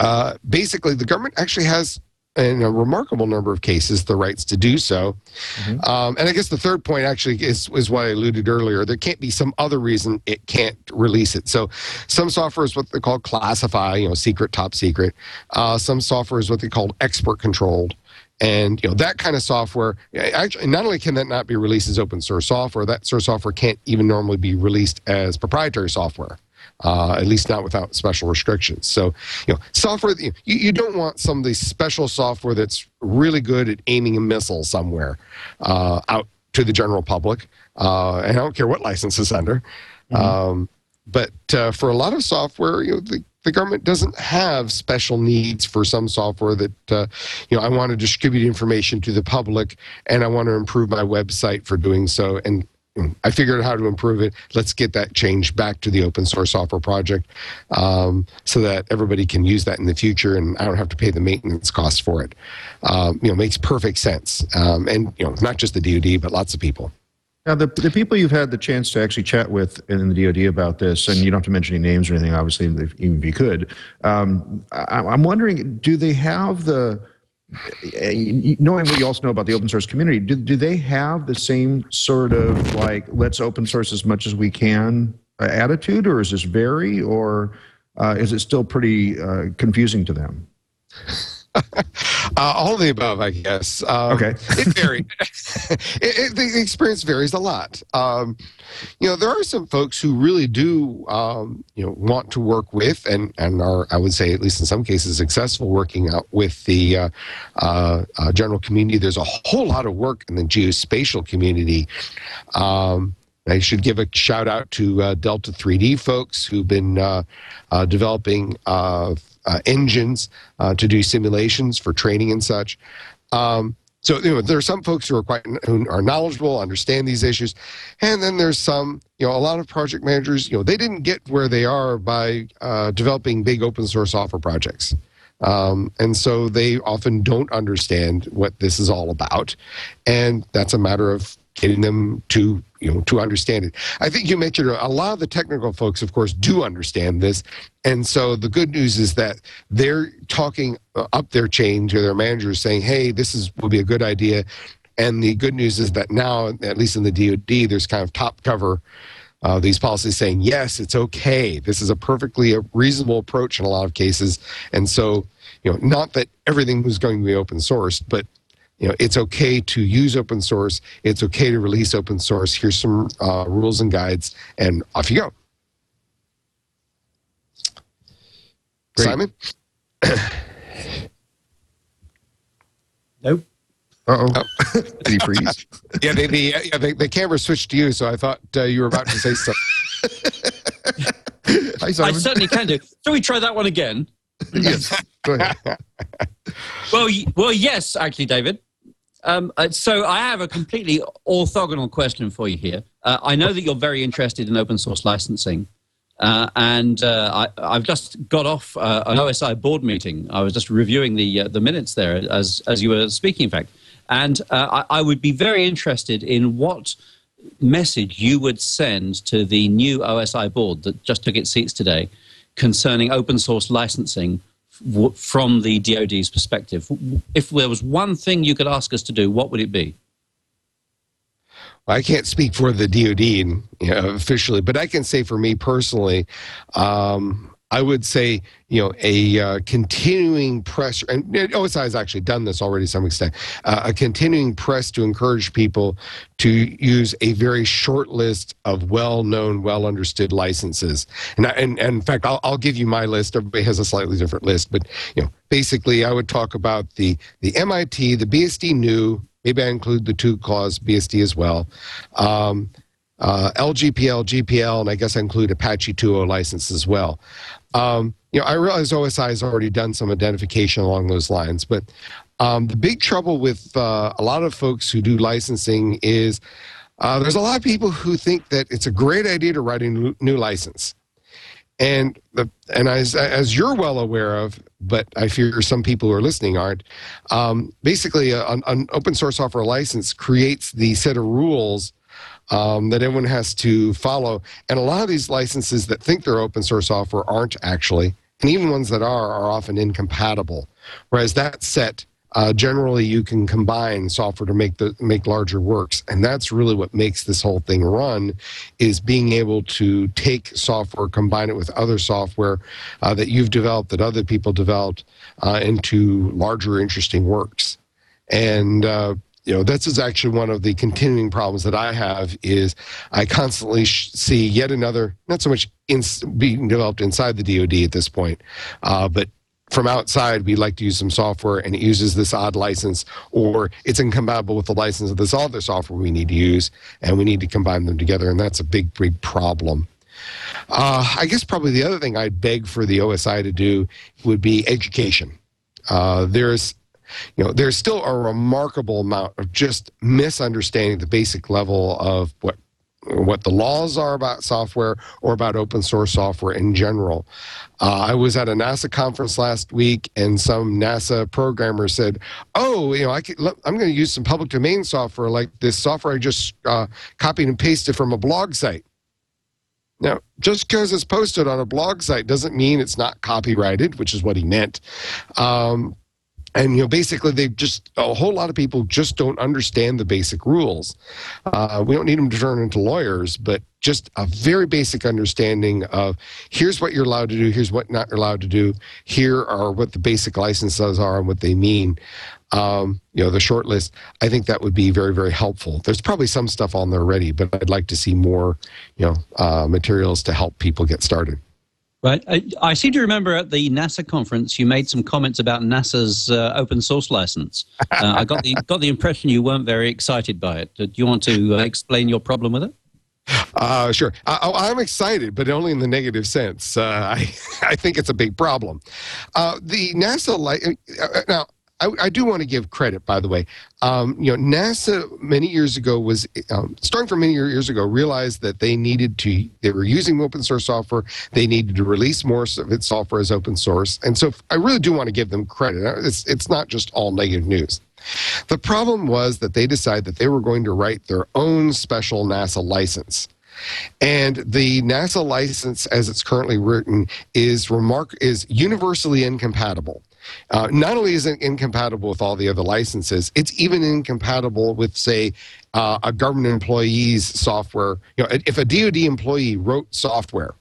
uh, basically the government actually has in a remarkable number of cases the rights to do so um, and I guess the third point actually is, is what I alluded earlier. There can't be some other reason it can't release it. So some software is what they call classify, you know, secret, top secret. Uh, some software is what they call export controlled. And you know that kind of software. Actually, not only can that not be released as open source software, that sort of software can't even normally be released as proprietary software. Uh, at least not without special restrictions. So, you know, software you, you don't want some of the special software that's really good at aiming a missile somewhere uh, out to the general public. Uh, and I don't care what license it's under. Um, but uh, for a lot of software, you know, the, the government doesn't have special needs for some software that, uh, you know, I want to distribute information to the public and I want to improve my website for doing so. And I figured out how to improve it. Let's get that change back to the open source software project um, so that everybody can use that in the future and I don't have to pay the maintenance costs for it. Um, you know, makes perfect sense. Um, and, you know, not just the DoD, but lots of people.
Now, the, the people you've had the chance to actually chat with in the DoD about this, and you don't have to mention any names or anything, obviously, if, even if you could. Um, I, I'm wondering, do they have the, knowing what you also know about the open source community, do, do they have the same sort of like, let's open source as much as we can uh, attitude, or is this vary, or uh, is it still pretty uh, confusing to them? (laughs)
Uh, all of the above, I guess. Um,
Okay. (laughs)
it varies. (laughs) the experience varies a lot. Um, you know, there are some folks who really do, um, you know, want to work with and and are, I would say, at least in some cases, successful working out with the uh, uh, uh, general community. There's a whole lot of work in the geospatial community. Um, I should give a shout out to uh, Delta 3D folks who've been uh, uh, developing uh, engines uh, to do simulations for training and such. Um, so you know, there are some folks who are quite who are knowledgeable, understand these issues, and then there's some, you know, a lot of project managers, you know, they didn't get where they are by uh, developing big open source software projects. Um, and so they often don't understand what this is all about. And that's a matter of getting them to you know to understand it. I think you mentioned a lot of the technical folks, of course, do understand this, and so the good news is that they're talking uh, up their chain to their managers, saying, "Hey, this is will be a good idea." And the good news is that now, at least in the DoD, there's kind of top cover uh, these policies saying, yes, it's okay. This is a perfectly reasonable approach in a lot of cases. And so, you know, not that everything was going to be open sourced, but you know, it's okay to use open source. It's okay to release open source. Here's some uh, rules and guides, and off you go.
Great.
Simon?
Nope.
Uh oh. (laughs) Did he freeze?
Yeah, the, the, yeah, the, the camera switched to you, so I thought uh, you were about to say something. (laughs)
Hi,
I
Simon.
certainly can do. Shall we try that one again?
Yes. Go ahead. (laughs)
Well, well, yes, actually, David. Um, uh, so I have a completely orthogonal question for you here. Uh, I know that you're very interested in open source licensing, uh, and uh, I, I've just got off uh, an OSI board meeting. I was just reviewing the uh, the minutes there as as you were speaking, in fact, and I, I would be very interested in what message you would send to the new OSI board that just took its seats today concerning open source licensing w- from the DoD's perspective. If there was one thing you could ask us to do, what would it be?
I can't speak for the DoD you know, officially, but I can say for me personally, um, I would say you know a uh, continuing press, and OSI has actually done this already to some extent. Uh, a continuing press to encourage people to use a very short list of well-known, well-understood licenses. And, I, and, and in fact, I'll, I'll give you my list. Everybody has a slightly different list, but you know, basically, I would talk about the the MIT, the BSD new. Maybe I include the two clause BSD as well. Um, uh, LGPL, GPL, and I guess I include Apache 2.0 license as well. Um, you know, I realize OSI has already done some identification along those lines, but um, the big trouble with uh, a lot of folks who do licensing is uh, there's a lot of people who think that it's a great idea to write a new, license. And the and as as you're well aware of, but I fear some people who are listening aren't. Um, basically, a, an, an open source software license creates the set of rules um, that everyone has to follow. And a lot of these licenses that think they're open source software aren't actually, and even ones that are are often incompatible. Whereas that set, uh, generally, you can combine software to make the make larger works, and that's really what makes this whole thing run. Is being able to take software, combine it with other software uh, that you've developed, that other people developed, uh, into larger, interesting works. And uh, you know this is actually one of the continuing problems that i have is i constantly see yet another not so much in, being developed inside the dod at this point uh, but from outside we like to use some software and it uses this odd license or it's incompatible with the license of this other software we need to use and we need to combine them together and that's a big big problem. Uh, i guess probably the other thing i'd beg for the osi to do would be education. Uh, there's you know, there's still a remarkable amount of just misunderstanding the basic level of what what the laws are about software or about open source software in general. Uh, I was at a NASA conference last week, and some NASA programmer said, "Oh, you know, I I'm going to use some public domain software like this software I just uh, copied and pasted from a blog site." Now, just because it's posted on a blog site doesn't mean it's not copyrighted, which is what he meant. Um, and you know, basically, they just a whole lot of people just don't understand the basic rules. Uh, we don't need them to turn into lawyers, but just a very basic understanding of here's what you're allowed to do, here's what not allowed to do, here are what the basic licenses are and what they mean. Um, you know, the short list. I think that would be very, very helpful. There's probably some stuff on there already, but I'd like to see more, you know, uh, materials to help people get started.
Right. I, I seem to remember at the NASA conference you made some comments about NASA's uh, open source license. Uh, I got the (laughs) got the impression you weren't very excited by it. Do you want to uh, explain your problem with it?
Uh, sure. I, I'm excited, but only in the negative sense. Uh, I, (laughs) I think it's a big problem. Uh, the NASA, li- uh, now, I, I do want to give credit, by the way. Um, you know, NASA many years ago was um, starting from many years ago realized that they needed to. They were using open source software. They needed to release more of its software as open source, and so I really do want to give them credit. It's it's not just all negative news. The problem was that they decided that they were going to write their own special NASA license. And the NASA license, as it's currently written, is remark is universally incompatible. Uh, not only is it incompatible with all the other licenses, it's even incompatible with, say, uh, a government employee's software. You know, if a DoD employee wrote software,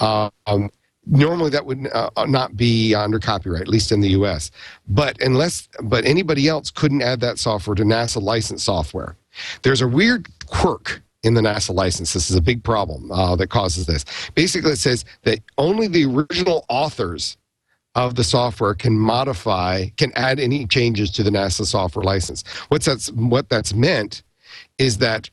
um, normally that would uh, not be under copyright, at least in the U.S. But unless, but anybody else couldn't add that software to NASA licensed software. There's a weird quirk in the NASA license. This is a big problem uh, that causes this. Basically, it says that only the original authors of the software can modify, can add any changes to the NASA software license. What's that's what that's meant is that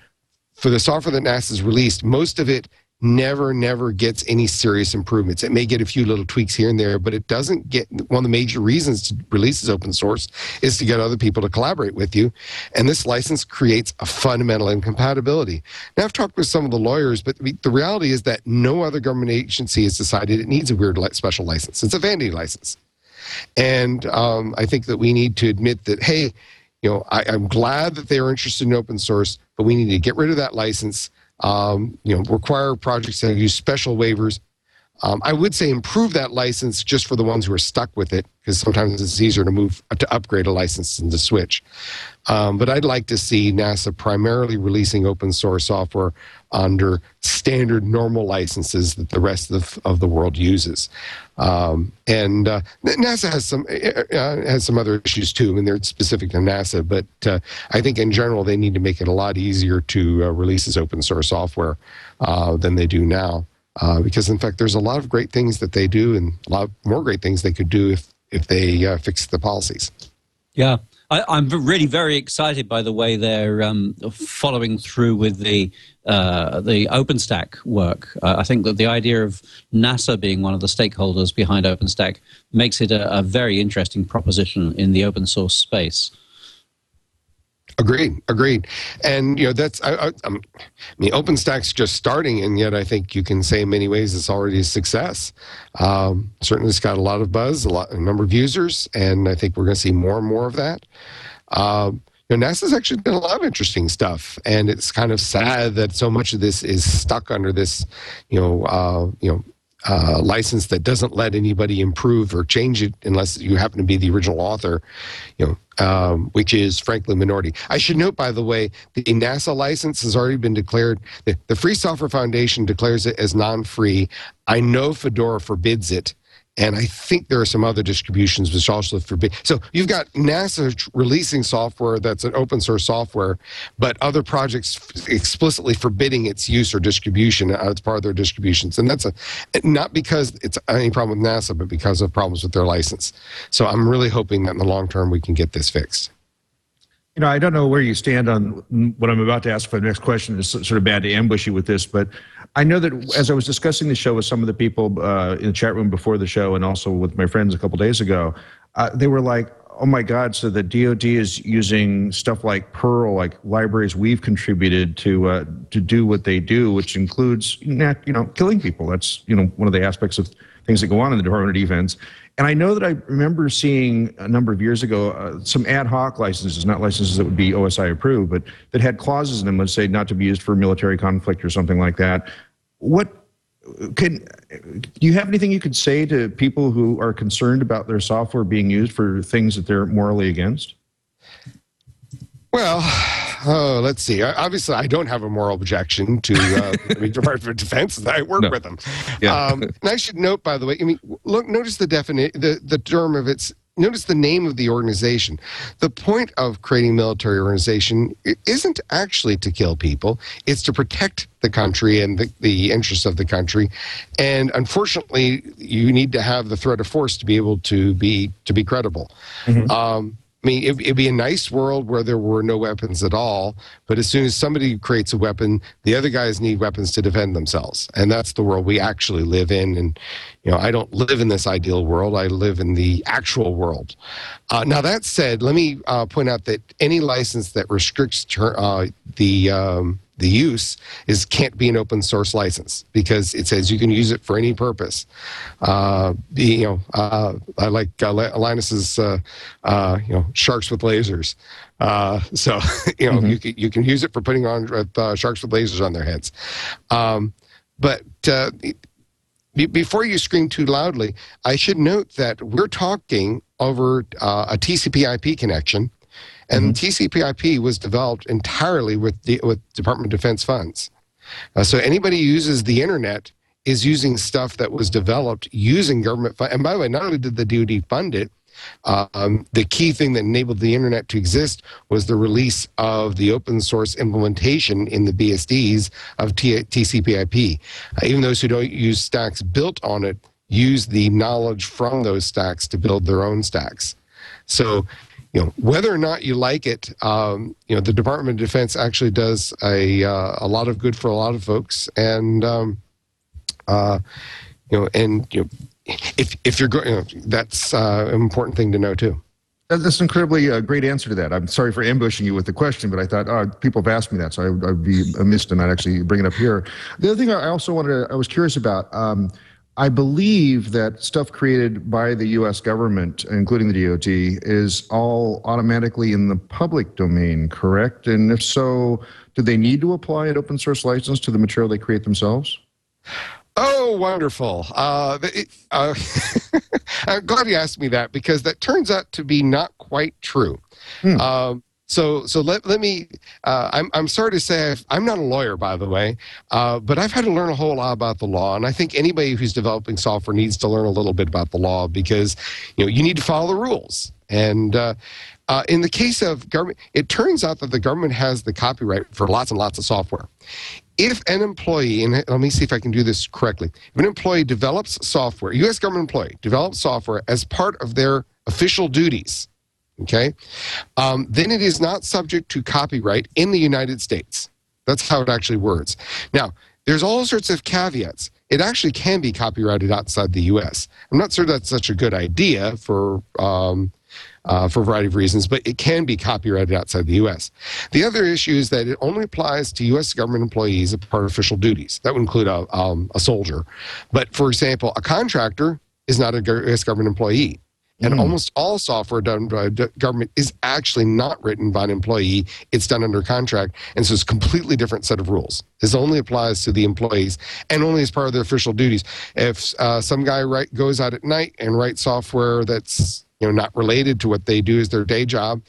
for the software that NASA's released, most of it never, never gets any serious improvements. It may get a few little tweaks here and there, but it doesn't get one of the major reasons to release as open source is to get other people to collaborate with you. And this license creates a fundamental incompatibility. Now, I've talked with some of the lawyers, but the reality is that no other government agency has decided it needs a weird special license. It's a vanity license. And um, I think that we need to admit that, hey, you know, I, I'm glad that they are interested in open source, but we need to get rid of that license um, you know, require projects that use special waivers. Um, I would say improve that license just for the ones who are stuck with it, because sometimes it's easier to move to upgrade a license than to switch. Um, but I'd like to see NASA primarily releasing open source software under standard normal licenses that the rest of, of the world uses. Um, and uh, NASA has some uh, has some other issues too. I mean, they're specific to NASA, but uh, I think in general they need to make it a lot easier to uh, release as open source software uh, than they do now. Uh, because in fact, there's a lot of great things that they do, and a lot more great things they could do if if they uh, fix the policies.
Yeah, I, I'm really very excited by the way they're um, following through with the uh, the OpenStack work. Uh, I think that the idea of NASA being one of the stakeholders behind OpenStack makes it a, a very interesting proposition in the open source space.
Agreed, agreed, and you know that's I, I, I mean OpenStack's just starting, and yet I think you can say in many ways it's already a success. Um, certainly, it's got a lot of buzz, a lot, a number of users, and I think we're going to see more and more of that. Um, you know, NASA's actually done a lot of interesting stuff, and it's kind of sad that so much of this is stuck under this, you know, uh, you know, uh, license that doesn't let anybody improve or change it unless you happen to be the original author, you know, um, which is frankly minority. I should note, by the way, the NASA license has already been declared. The, the Free Software Foundation declares it as non-free. I know Fedora forbids it. And I think there are some other distributions which also forbid. So you've got NASA releasing software that's an open source software, but other projects explicitly forbidding its use or distribution as part of their distributions. And that's a not because it's any problem with NASA, but because of problems with their license. So I'm really hoping that in the long term we can get this fixed.
You know, I don't know where you stand on what I'm about to ask for the next question. It's sort of bad to ambush you with this, but I know that as I was discussing the show with some of the people uh, in the chat room before the show and also with my friends a couple days ago, uh, they were like, oh my God, so the DoD is using stuff like Perl, like libraries we've contributed to uh, to do what they do, which includes you know killing people. That's you know one of the aspects of things that go on in the Department of Defense. And I know that I remember seeing a number of years ago uh, some ad hoc licenses, not licenses that would be OSI approved, but that had clauses in them, let's say not to be used for military conflict or something like that. What can do you have anything you could say to people who are concerned about their software being used for things that they're morally against?
Well, (sighs) oh, let's see. Obviously, I don't have a moral objection to uh, (laughs) the Department of Defense. I work
No.
with them.
Yeah.
Um, and I should note, by the way, I mean, look, notice the definition, the, the term of its. Notice the name of the organization. The point of creating a military organization isn't actually to kill people; it's to protect the country and the, the interests of the country. And unfortunately, you need to have the threat of force to be able to be to be credible. Um, I mean, it, it'd be a nice world where there were no weapons at all. But as soon as somebody creates a weapon, the other guys need weapons to defend themselves, and that's the world we actually live in. And you know, I don't live in this ideal world. I live in the actual world. Uh, now that said, let me uh, point out that any license that restricts ter- uh, the um, the use is can't be an open source license because it says you can use it for any purpose. Uh, you know, uh, I like uh, Linus's uh, uh, you know sharks with lasers. Uh, so (laughs) you know you can, you can use it for putting on uh, sharks with lasers on their heads. Um, but uh, be- before you scream too loudly, I should note that we're talking over uh, a TCP/IP connection, and TCP/IP was developed entirely with the with Department of Defense funds. Uh, so anybody who uses the internet is using stuff that was developed using government fund. And by the way, not only did the DoD fund it, um, the key thing that enabled the internet to exist was the release of the open source implementation in the BSDs of T- TCP/IP. Uh, even those who don't use stacks built on it use the knowledge from those stacks to build their own stacks. So, you know, whether or not you like it, um, you know, the Department of Defense actually does a uh, a lot of good for a lot of folks, and um, uh, you know, and you know, if if you're going, you know, that's uh, an important thing to know too.
That's an incredibly uh, great answer to that. I'm sorry for ambushing you with the question, but I thought oh, people have asked me that, so I, I'd be amiss to not actually bring it up here. The other thing I also wanted, I was curious about. Um, I believe that stuff created by the U.S. government, including the DoD, is all automatically in the public domain, correct? And if so, do they need to apply an open source license to the material they create themselves?
Oh, wonderful! Uh, it, uh, (laughs) I'm glad you asked me that because that turns out to be not quite true.
Hmm.
Um, so, so let, let me. Uh, I'm I'm sorry to say I've, I'm not a lawyer, by the way, uh, but I've had to learn a whole lot about the law, and I think anybody who's developing software needs to learn a little bit about the law because you know you need to follow the rules. And uh, uh, in the case of government, it turns out that the government has the copyright for lots and lots of software if an employee, and let me see if I can do this correctly, if an employee develops software, U.S. government employee develops software as part of their official duties, okay, um, then it is not subject to copyright in the United States. That's how it actually words. Now, there's all sorts of caveats. It actually can be copyrighted outside the U.S. I'm not sure that's such a good idea for um, uh, for a variety of reasons, but it can be copyrighted outside the U.S. The other issue is that it only applies to U.S. government employees as part of official duties. That would include a, um, a soldier. But for example, a contractor is not a U.S. government employee. And almost all software done by government is actually not written by an employee. It's done under contract. And so it's a completely different set of rules. This only applies to the employees and only as part of their official duties. If uh, some guy write, goes out at night and writes software that's you know not related to what they do as their day job,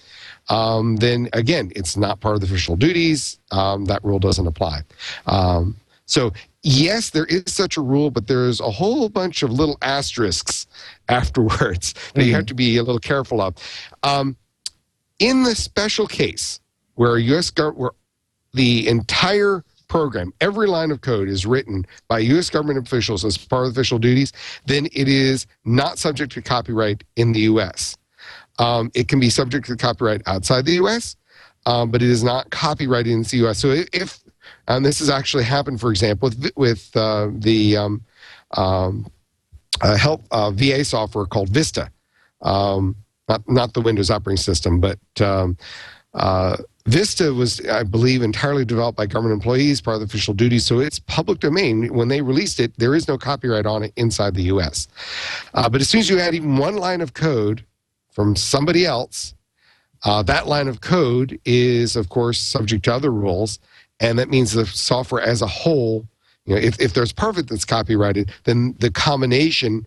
um, then again, it's not part of the official duties. Um, that rule doesn't apply. Um, so yes, there is such a rule, but there's a whole bunch of little asterisks (laughs) afterwards that you have to be a little careful of. Um, in the special case where U.S. gov- where the entire program, every line of code is written by U.S. government officials as part of official duties, then it is not subject to copyright in the U.S. Um, it can be subject to copyright outside the U.S., um, but it is not copyrighted in the U.S. So if, if and this has actually happened, for example, with with uh, the um, um, uh, help uh, VA software called Vista. Um, not not the Windows operating system, but um, uh, Vista was, I believe, entirely developed by government employees, part of the official duties. So it's public domain. When they released it, there is no copyright on it inside the U.S. Uh, but as soon as you add even one line of code from somebody else, uh, that line of code is, of course, subject to other rules, and that means the software as a whole. You know, if, if there's perfect that's copyrighted, then the combination.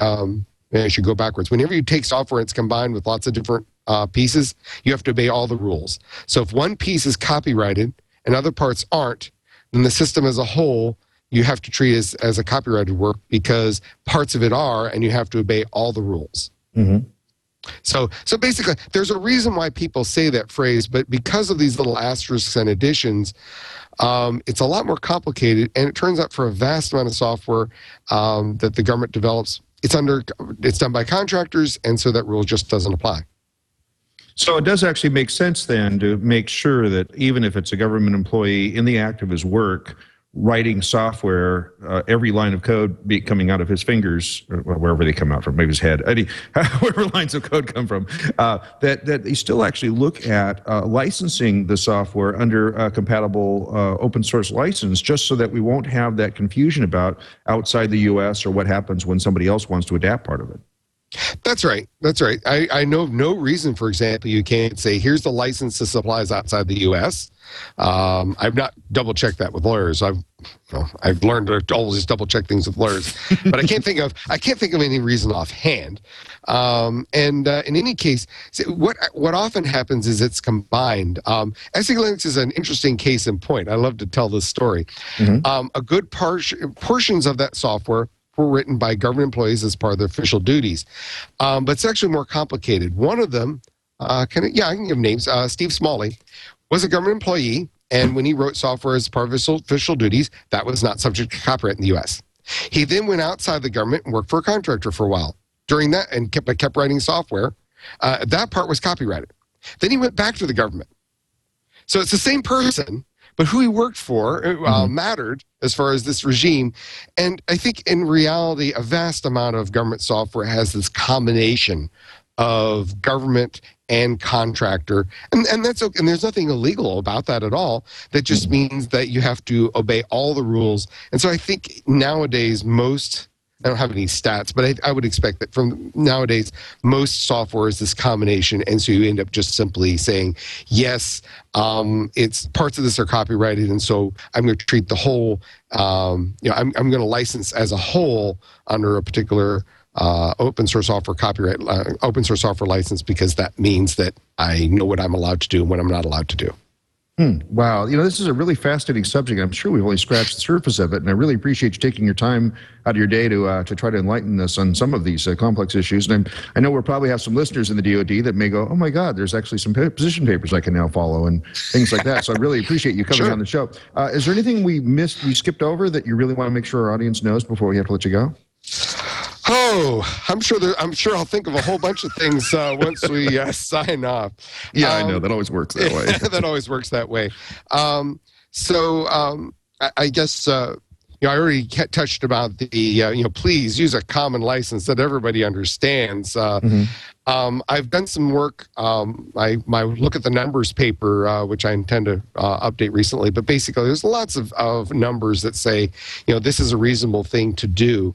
Um, I should go backwards. Whenever you take software, it's combined with lots of different uh, pieces. You have to obey all the rules. So if one piece is copyrighted and other parts aren't, then the system as a whole you have to treat as as a copyrighted work because parts of it are, and you have to obey all the rules.
Mhm.
So, so basically, there's a reason why people say that phrase, but because of these little asterisks and additions, um, it's a lot more complicated. And it turns out for a vast amount of software um, that the government develops, it's under, it's done by contractors, and so that rule just doesn't apply.
So it does actually make sense then to make sure that even if it's a government employee in the act of his work, writing software, uh, every line of code be coming out of his fingers, or wherever they come out from, maybe his head, any, (laughs) wherever lines of code come from, uh, that, that they still actually look at uh, licensing the software under a compatible uh, open source license, just so that we won't have that confusion about outside the US or what happens when somebody else wants to adapt part of it.
That's right. That's right. I, I know of no reason, for example, you can't say, here's the license that supplies outside the U.S. Um, I've not double checked that with lawyers. I've you know, I've learned to always double check things with lawyers, but I can't think of I can't think of any reason offhand. Um, and uh, in any case, what what often happens is it's combined. Um, SELinux is an interesting case in point. I love to tell this story. Um, a good par- portions of that software were written by government employees as part of their official duties. Um, but it's actually more complicated. One of them, uh, can I, yeah, I can give names. Uh, Steve Smalley was a government employee, and when he wrote software as part of his official duties, that was not subject to copyright in the U.S. He then went outside the government and worked for a contractor for a while. During that, and kept kept writing software. Uh, that part was copyrighted. Then he went back to the government. So it's the same person, but who he worked for uh, uh mm-hmm. mattered as far as this regime. And I think in reality, a vast amount of government software has this combination of government and contractor. And, and that's okay. And there's nothing illegal about that at all. That just mm-hmm. means that you have to obey all the rules. And so I think nowadays, most I don't have any stats, but I, I would expect that from nowadays, most software is this combination, and so you end up just simply saying, "Yes, um, it's parts of this are copyrighted, and so I'm going to treat the whole, um, you know, I'm, I'm going to license as a whole under a particular uh, open source software copyright, uh, open source software license, because that means that I know what I'm allowed to do and what I'm not allowed to do."
Wow, you know, this is a really fascinating subject. I'm sure we've only scratched the surface of it, and I really appreciate you taking your time out of your day to uh, to try to enlighten us on some of these uh, complex issues. And I'm, I know we'll probably have some listeners in the DoD that may go, "Oh my God, there's actually some position papers I can now follow and things like that." So I really appreciate you coming
Sure.
on the show. Uh, is there anything we missed, we skipped over that you really want to make sure our audience knows before we have to let you go?
Oh, I'm sure. There, I'm sure I'll think of a whole bunch of things uh, once we uh, (laughs) sign off.
Yeah, I
Um,
know that always works that way. (laughs)
that always works that way. Um, so um, I, I guess uh, you know I already touched about the uh, you know please use a common license that everybody understands. Uh, um, I've done some work. Um, I my look at the numbers paper, uh, which I intend to uh, update recently. But basically, there's lots of, of numbers that say you know this is a reasonable thing to do.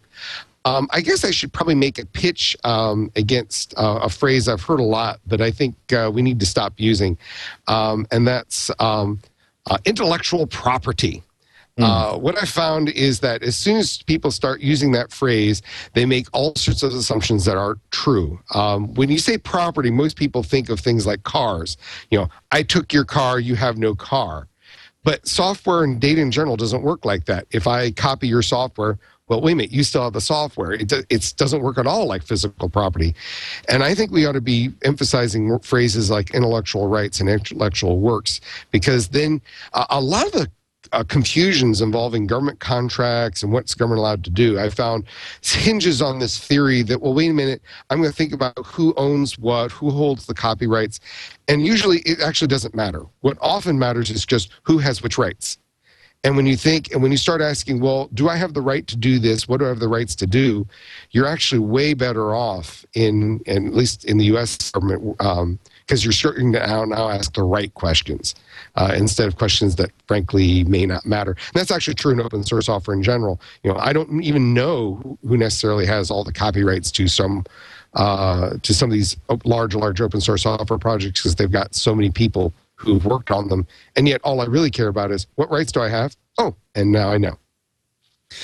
Um, I guess I should probably make a pitch um, against uh, a phrase I've heard a lot, but I think uh, we need to stop using, um, and that's um, uh, intellectual property. Uh, what I found is that as soon as people start using that phrase, they make all sorts of assumptions that aren't true. Um, when you say property, most people think of things like cars. You know, I took your car, you have no car. But software and data in general doesn't work like that. If I copy your software, well, wait a minute, you still have the software. It, it doesn't work at all like physical property. And I think we ought to be emphasizing phrases like intellectual rights and intellectual works because then uh, a lot of the uh, confusions involving government contracts and what's government allowed to do, I found hinges on this theory that, well, wait a minute, I'm going to think about who owns what, who holds the copyrights. And usually it actually doesn't matter. What often matters is just who has which rights. And when you think, and when you start asking, well, do I have the right to do this? What do I have the rights to do? You're actually way better off in, in at least in the U.S. government, because you're starting to now, now ask the right questions uh, instead of questions that frankly may not matter. And that's actually true in open source software in general. You know, I don't even know who necessarily has all the copyrights to some uh, to some of these large, large open source software projects because they've got so many people who've worked on them. And yet, all I really care about is what rights do I have? Oh, and now I know.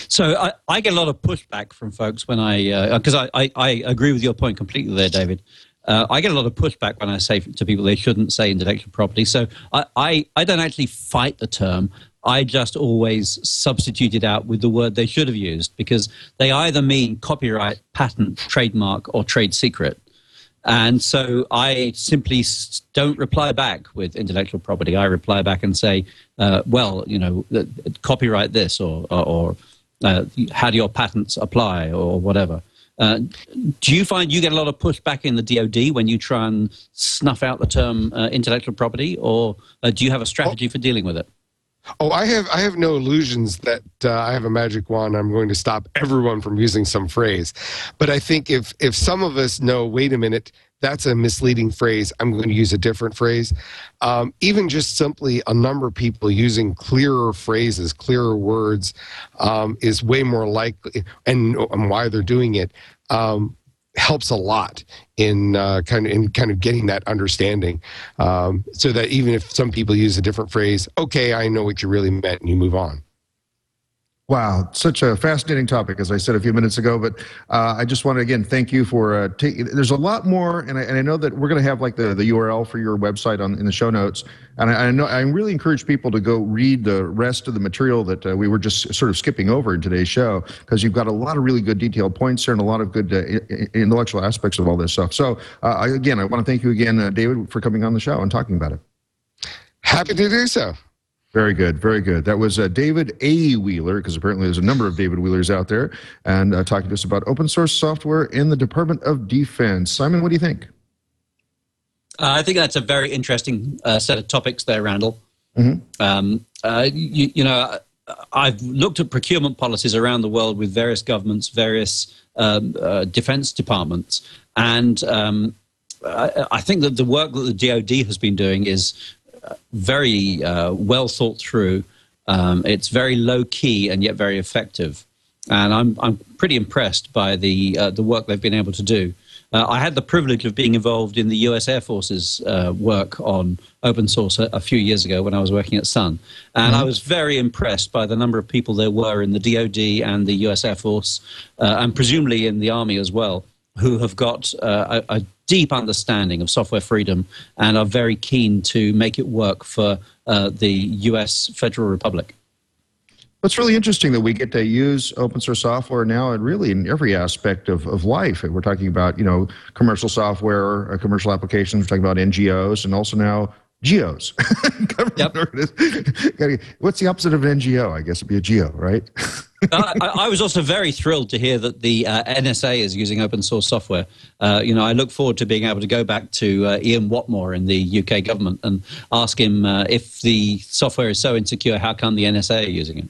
So I, I get a lot of pushback from folks when I, because uh, I, I, I, agree with your point completely there, David. Uh, I get a lot of pushback when I say to people they shouldn't say intellectual property. So I, I, I don't actually fight the term. I just always substitute it out with the word they should have used because they either mean copyright, patent, trademark, or trade secret. And so I simply don't reply back with intellectual property. I reply back and say, uh, well, you know, copyright this or, or, or uh, how do your patents apply or whatever. Uh, do you find you get a lot of pushback in the DoD when you try and snuff out the term uh, intellectual property, or uh, do you have a strategy for dealing with it?
Oh, I have I have no illusions that uh, I have a magic wand. I'm going to stop everyone from using some phrase, but I think if if some of us know, wait a minute, that's a misleading phrase. I'm going to use a different phrase. Um, even just simply a number of people using clearer phrases, clearer words, um, is way more likely, and, and why they're doing it. Um, helps a lot in uh, kind of in kind of getting that understanding, um, so that even if some people use a different phrase, okay, I know what you really meant, and you move on.
Wow, such a fascinating topic, as I said a few minutes ago. But uh, I just want to again thank you for uh, taking. There's a lot more, and I, and I know that we're going to have like the, the URL for your website on in the show notes. And I, I know I really encourage people to go read the rest of the material that uh, we were just sort of skipping over in today's show because you've got a lot of really good detailed points there and a lot of good uh, intellectual aspects of all this stuff. So uh, again, I want to thank you again, uh, David, for coming on the show and talking about it.
Happy to do so.
Very good, very good. That was uh, David A. Wheeler, because apparently there's a number of David Wheelers out there, and uh, talking to us about open source software in the Department of Defense. Simon, what do you think?
Uh, I think that's a very interesting uh, set of topics there, Randal. Mm-hmm. Um, uh, you, you, know, I've looked at procurement policies around the world with various governments, various um, uh, defense departments, and um, I, I think that the work that the DoD has been doing is very uh, well thought through. Um, it's very low key and yet very effective, and I'm I'm pretty impressed by the uh, the work they've been able to do. Uh, I had the privilege of being involved in the U.S. Air Force's uh, work on open source a, a, few years ago when I was working at Sun, and mm-hmm. I was very impressed by the number of people there were in the DoD and the U.S. Air Force, uh, and presumably in the Army as well, who have got uh, a, a deep understanding of software freedom and are very keen to make it work for uh, the US Federal Republic.
It's really interesting that we get to use open source software now and really in every aspect of, of life. We're talking about, you know, commercial software, uh, commercial applications, we're talking about NGOs and also now GEOs. (laughs) (laughs) What's the opposite of an NGO? I guess it'd be a GEO, right? (laughs) (laughs)
I, I, was also very thrilled to hear that the uh, NSA is using open source software. Uh, you know, I look forward to being able to go back to uh, Ian Watmore in the UK government and ask him uh, if the software is so insecure, how come the NSA are using it?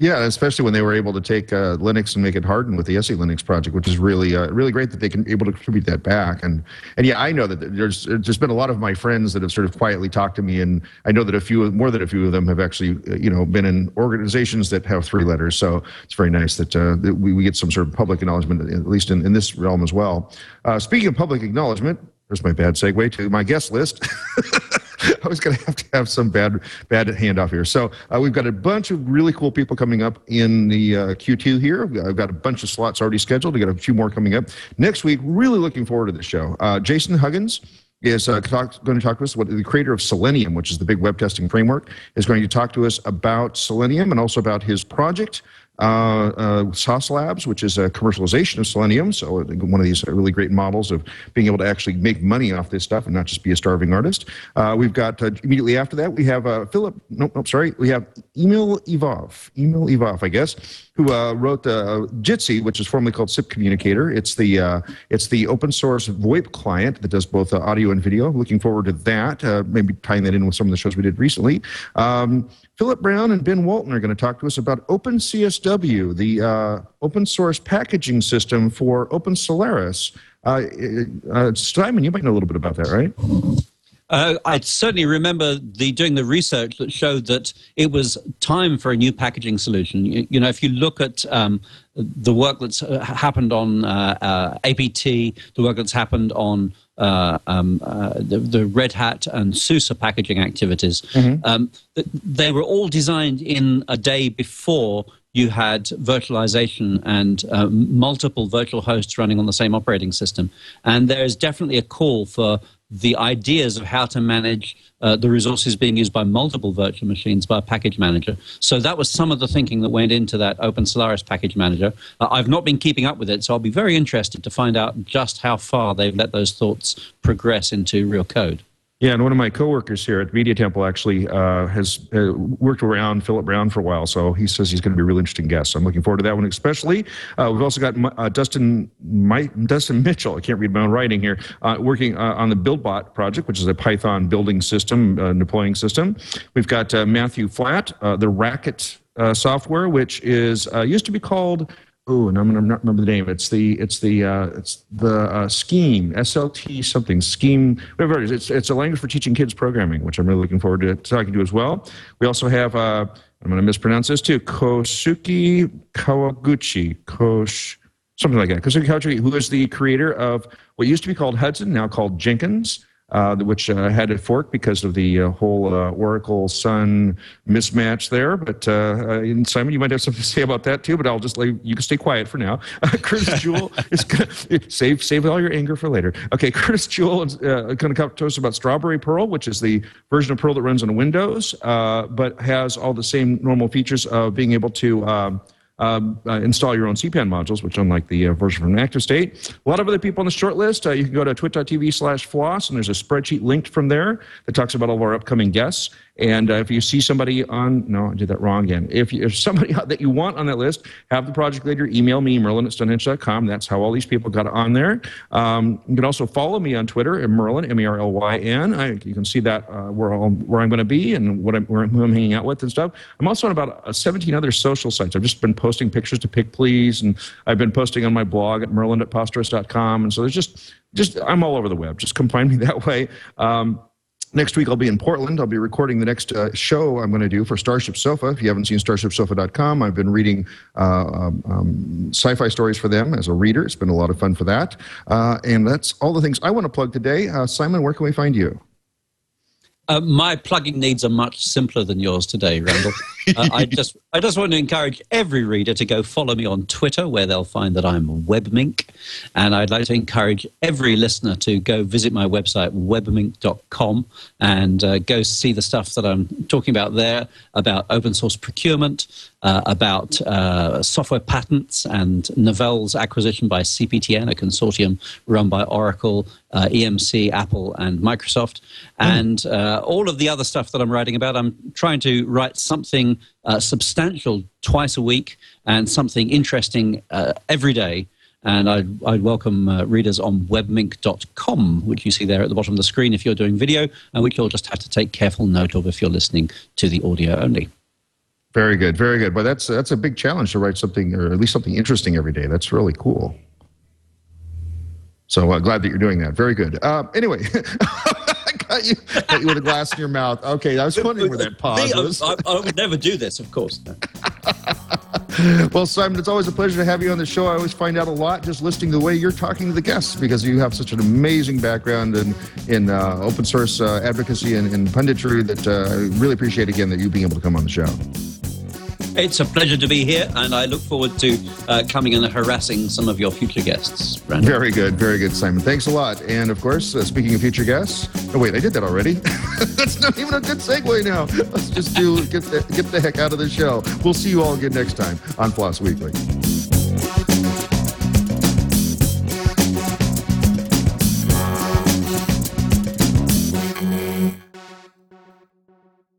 Yeah, especially when they were able to take uh, Linux and make it harden with the SELinux project, which is really uh, really great that they can able to contribute that back. And and yeah, I know that there's there's been a lot of my friends that have sort of quietly talked to me, and I know that a few more than a few of them have actually uh, you know been in organizations that have three letters. So it's very nice that, uh, that we, we get some sort of public acknowledgement, at least in, in this realm as well. Uh, speaking of public acknowledgement, there's my bad segue to my guest list. (laughs) I was going to have to have some bad bad handoff here. So uh, we've got a bunch of really cool people coming up in the uh, Q2 here. I've got a bunch of slots already scheduled. We got a few more coming up next week. Really looking forward to the show. Uh, Jason Huggins is uh, talk, going to talk to us. What the creator of Selenium, which is the big web testing framework, is going to talk to us about Selenium and also about his project Sauce Labs, which is a commercialization of Selenium. So one of these really great models of being able to actually make money off this stuff and not just be a starving artist. Uh, we've got uh, immediately after that we have uh, Philip. Nope, nope, sorry. We have Emil Ivov. Emil Ivov, I guess, who uh, wrote Jitsi, which is formerly called SIP Communicator. It's the it's the open source VoIP client that does both audio and video. Looking forward to that. maybe tying that in with some of the shows we did recently. Um, Philip Brown and Ben Walton are going to talk to us about OpenCSW, the uh, open source packaging system for Open Solaris. Uh, uh, Simon, you might know a little bit about that, right?
Uh, I certainly remember the doing the research that showed that it was time for a new packaging solution. You, you know, if you look at um, the work that's uh, happened on uh, uh APT, the work that's happened on uh, um, uh, the, the, Red Hat and SUSE packaging activities, mm-hmm. um, they were all designed in a day before you had virtualization and uh, multiple virtual hosts running on the same operating system. And there is definitely a call for the ideas of how to manage uh, the resources being used by multiple virtual machines by a package manager. So that was some of the thinking that went into that Open Solaris package manager. Uh, I've not been keeping up with it, so I'll be very interested to find out just how far they've let those thoughts progress into real code.
Yeah, and one of my coworkers here at Media Temple actually uh, has uh, worked around Philip Brown for a while, so he says he's going to be a real interesting guest. So I'm looking forward to that one, especially. Uh, we've also got uh, Dustin My- Dustin Mitchell. I can't read my own writing here. Uh, working uh, on the BuildBot project, which is a Python building system, deploying system. We've got Matthew Flatt, the Racket software, which is used to be called oh, and I'm gonna not remember the name. It's the it's the uh, it's the uh, Scheme SLT something Scheme whatever it is. It's it's a language for teaching kids programming, which I'm really looking forward to talking to as well. We also have uh, I'm to mispronounce this too. Kosuke Kawaguchi Kosh something like that. Kosuke Kawaguchi, who is the creator of what used to be called Hudson, now called Jenkins uh, which uh, had a fork because of the uh, whole uh, Oracle Sun mismatch there. But uh, uh, Simon, you might have something to say about that too. But I'll just let you can stay quiet for now. (laughs) Curtis (laughs) Jewell is gonna, save save all your anger for later. Okay, Curtis Jewell is going to talk to us about Strawberry Perl, which is the version of Perl that runs on Windows, but has all the same normal features of being able to. Um, uh, install your own CPAN modules, which unlike the uh, version from ActiveState. A lot of other people on the short list. Uh, you can go to twit.tv slash floss, and there's a spreadsheet linked from there that talks about all of our upcoming guests. And uh, if you see somebody on, no, I did that wrong again. If, you, if somebody (laughs) that you want on that list, have the project leader email me, merlyn at stonehenge.com. That's how all these people got on there. Um, you can also follow me on Twitter at merlyn, M E R L Y N. You can see that uh, where, i where I'm going to be and what I'm, where who I'm hanging out with and stuff. I'm also on about uh, 17 other social sites. I've just been posting pictures to Picplz, and I've been posting on my blog at merlyn at posterous.com. And so there's just, just I'm all over the web. Just come find me (laughs) that way. Um, Next week, I'll be in Portland. I'll be recording the next uh, show I'm going to do for Starship Sofa. If you haven't seen starshipsofa.com, I've been reading uh, um, um, sci fi stories for them as a reader. It's been a lot of fun for that. Uh, and that's all the things I want to plug today. Uh, Simon, where can we find you?
Uh, my plugging needs are much simpler than yours today, Randal. (laughs) uh, I just I just want to encourage every reader to go follow me on Twitter, where they'll find that I'm Webmink, and I'd like to encourage every listener to go visit my website webmink.com and uh, go see the stuff that I'm talking about there about open source procurement, uh, about uh, software patents and Novell's acquisition by CPTN, a consortium run by Oracle, uh, EMC, Apple, and Microsoft, and uh, all of the other stuff that I'm writing about. I'm trying to write something uh, substantial twice a week and something interesting uh, every day. And I'd, I'd welcome uh, readers on webmink.com, which you see there at the bottom of the screen if you're doing video, and which you'll just have to take careful note of if you're listening to the audio only.
Very good, very good. But that's that's a big challenge to write something, or at least something interesting every day. That's really cool. So uh, glad that you're doing that. Very good. Uh, anyway, (laughs) I got you, got you with a glass in your mouth. Okay, I was (laughs) wondering where that pause was.
I, I would never do this, of course. (laughs)
well, Simon, it's always a pleasure to have you on the show. I always find out a lot just listening to the way you're talking to the guests because you have such an amazing background in in uh, open source uh, advocacy and, and punditry that uh, I really appreciate again that you being able to come on the show.
It's a pleasure to be here, and I look forward to uh, coming and harassing some of your future guests. Brandon.
Very good, very good, Simon. Thanks a lot. And of course, uh, speaking of future guests, oh wait, I did that already. (laughs) That's not even a good segue now. Let's just do get the, get the heck out of the show. We'll see you all again next time on Floss Weekly.